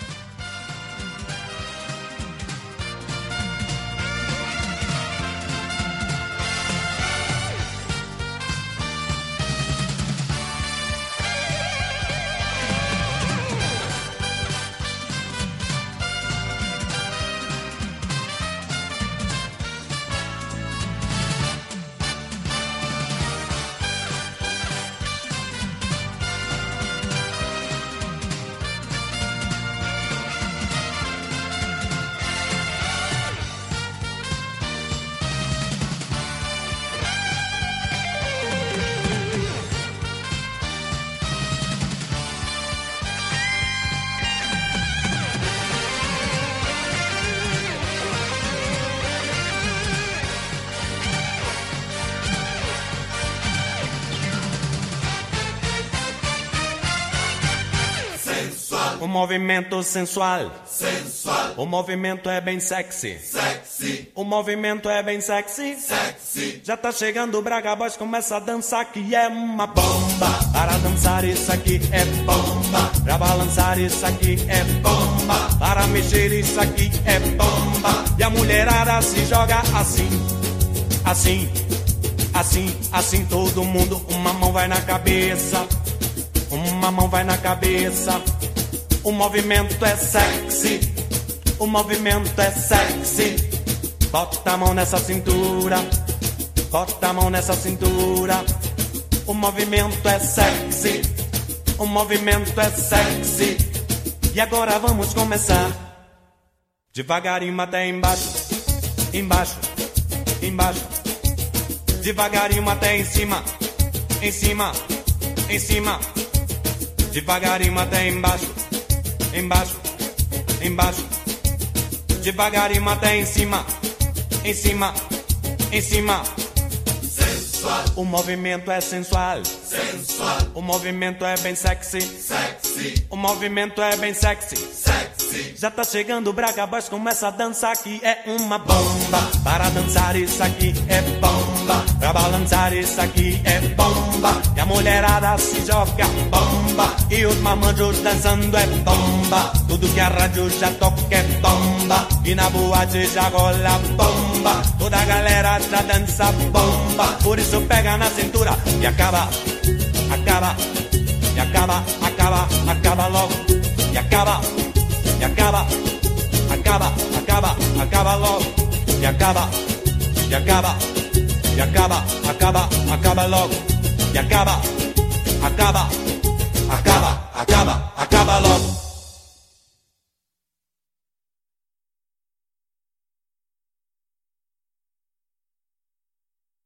Movimento sensual. Sensual. O movimento é bem sexy. Sexy. O movimento é bem sexy. Sexy. Já tá chegando o Braga Boys, começa a dançar que é uma bomba. Para dançar isso aqui é bomba. Pra balançar isso aqui é bomba. Para mexer isso aqui é bomba. E a mulherada se joga assim. Assim. Assim, assim todo mundo, uma mão vai na cabeça, uma mão vai na cabeça. O movimento é sexy, o movimento é sexy. Bota a mão nessa cintura, bota a mão nessa cintura. O movimento é sexy, o movimento é sexy. E agora vamos começar. Devagarinho até embaixo, embaixo, embaixo. Devagarinho até em cima, em cima, em cima. Devagarinho até embaixo, embaixo, embaixo. Devagarinho até em cima, em cima, em cima. Sensual. O movimento é sensual. Sensual. O movimento é bem sexy. Sexy. O movimento é bem sexy. Sexy. Já tá chegando Braga Boys, começa a dançar que é uma bomba. Para dançar isso aqui é bomba. Pra balançar isso aqui é bomba. E a mulherada se joga bomba. E os mamanjos dançando é bomba. Tudo que a rádio já toca é bomba. E na boate já rola bomba. Toda a galera já dança bomba. Por isso pega na cintura e acaba, acaba, e acaba, acaba, acaba logo. E acaba e acaba, acaba, acaba, acaba logo, e acaba, e acaba, e acaba, acaba, acaba logo, e acaba, acaba, acaba, acaba, acaba logo.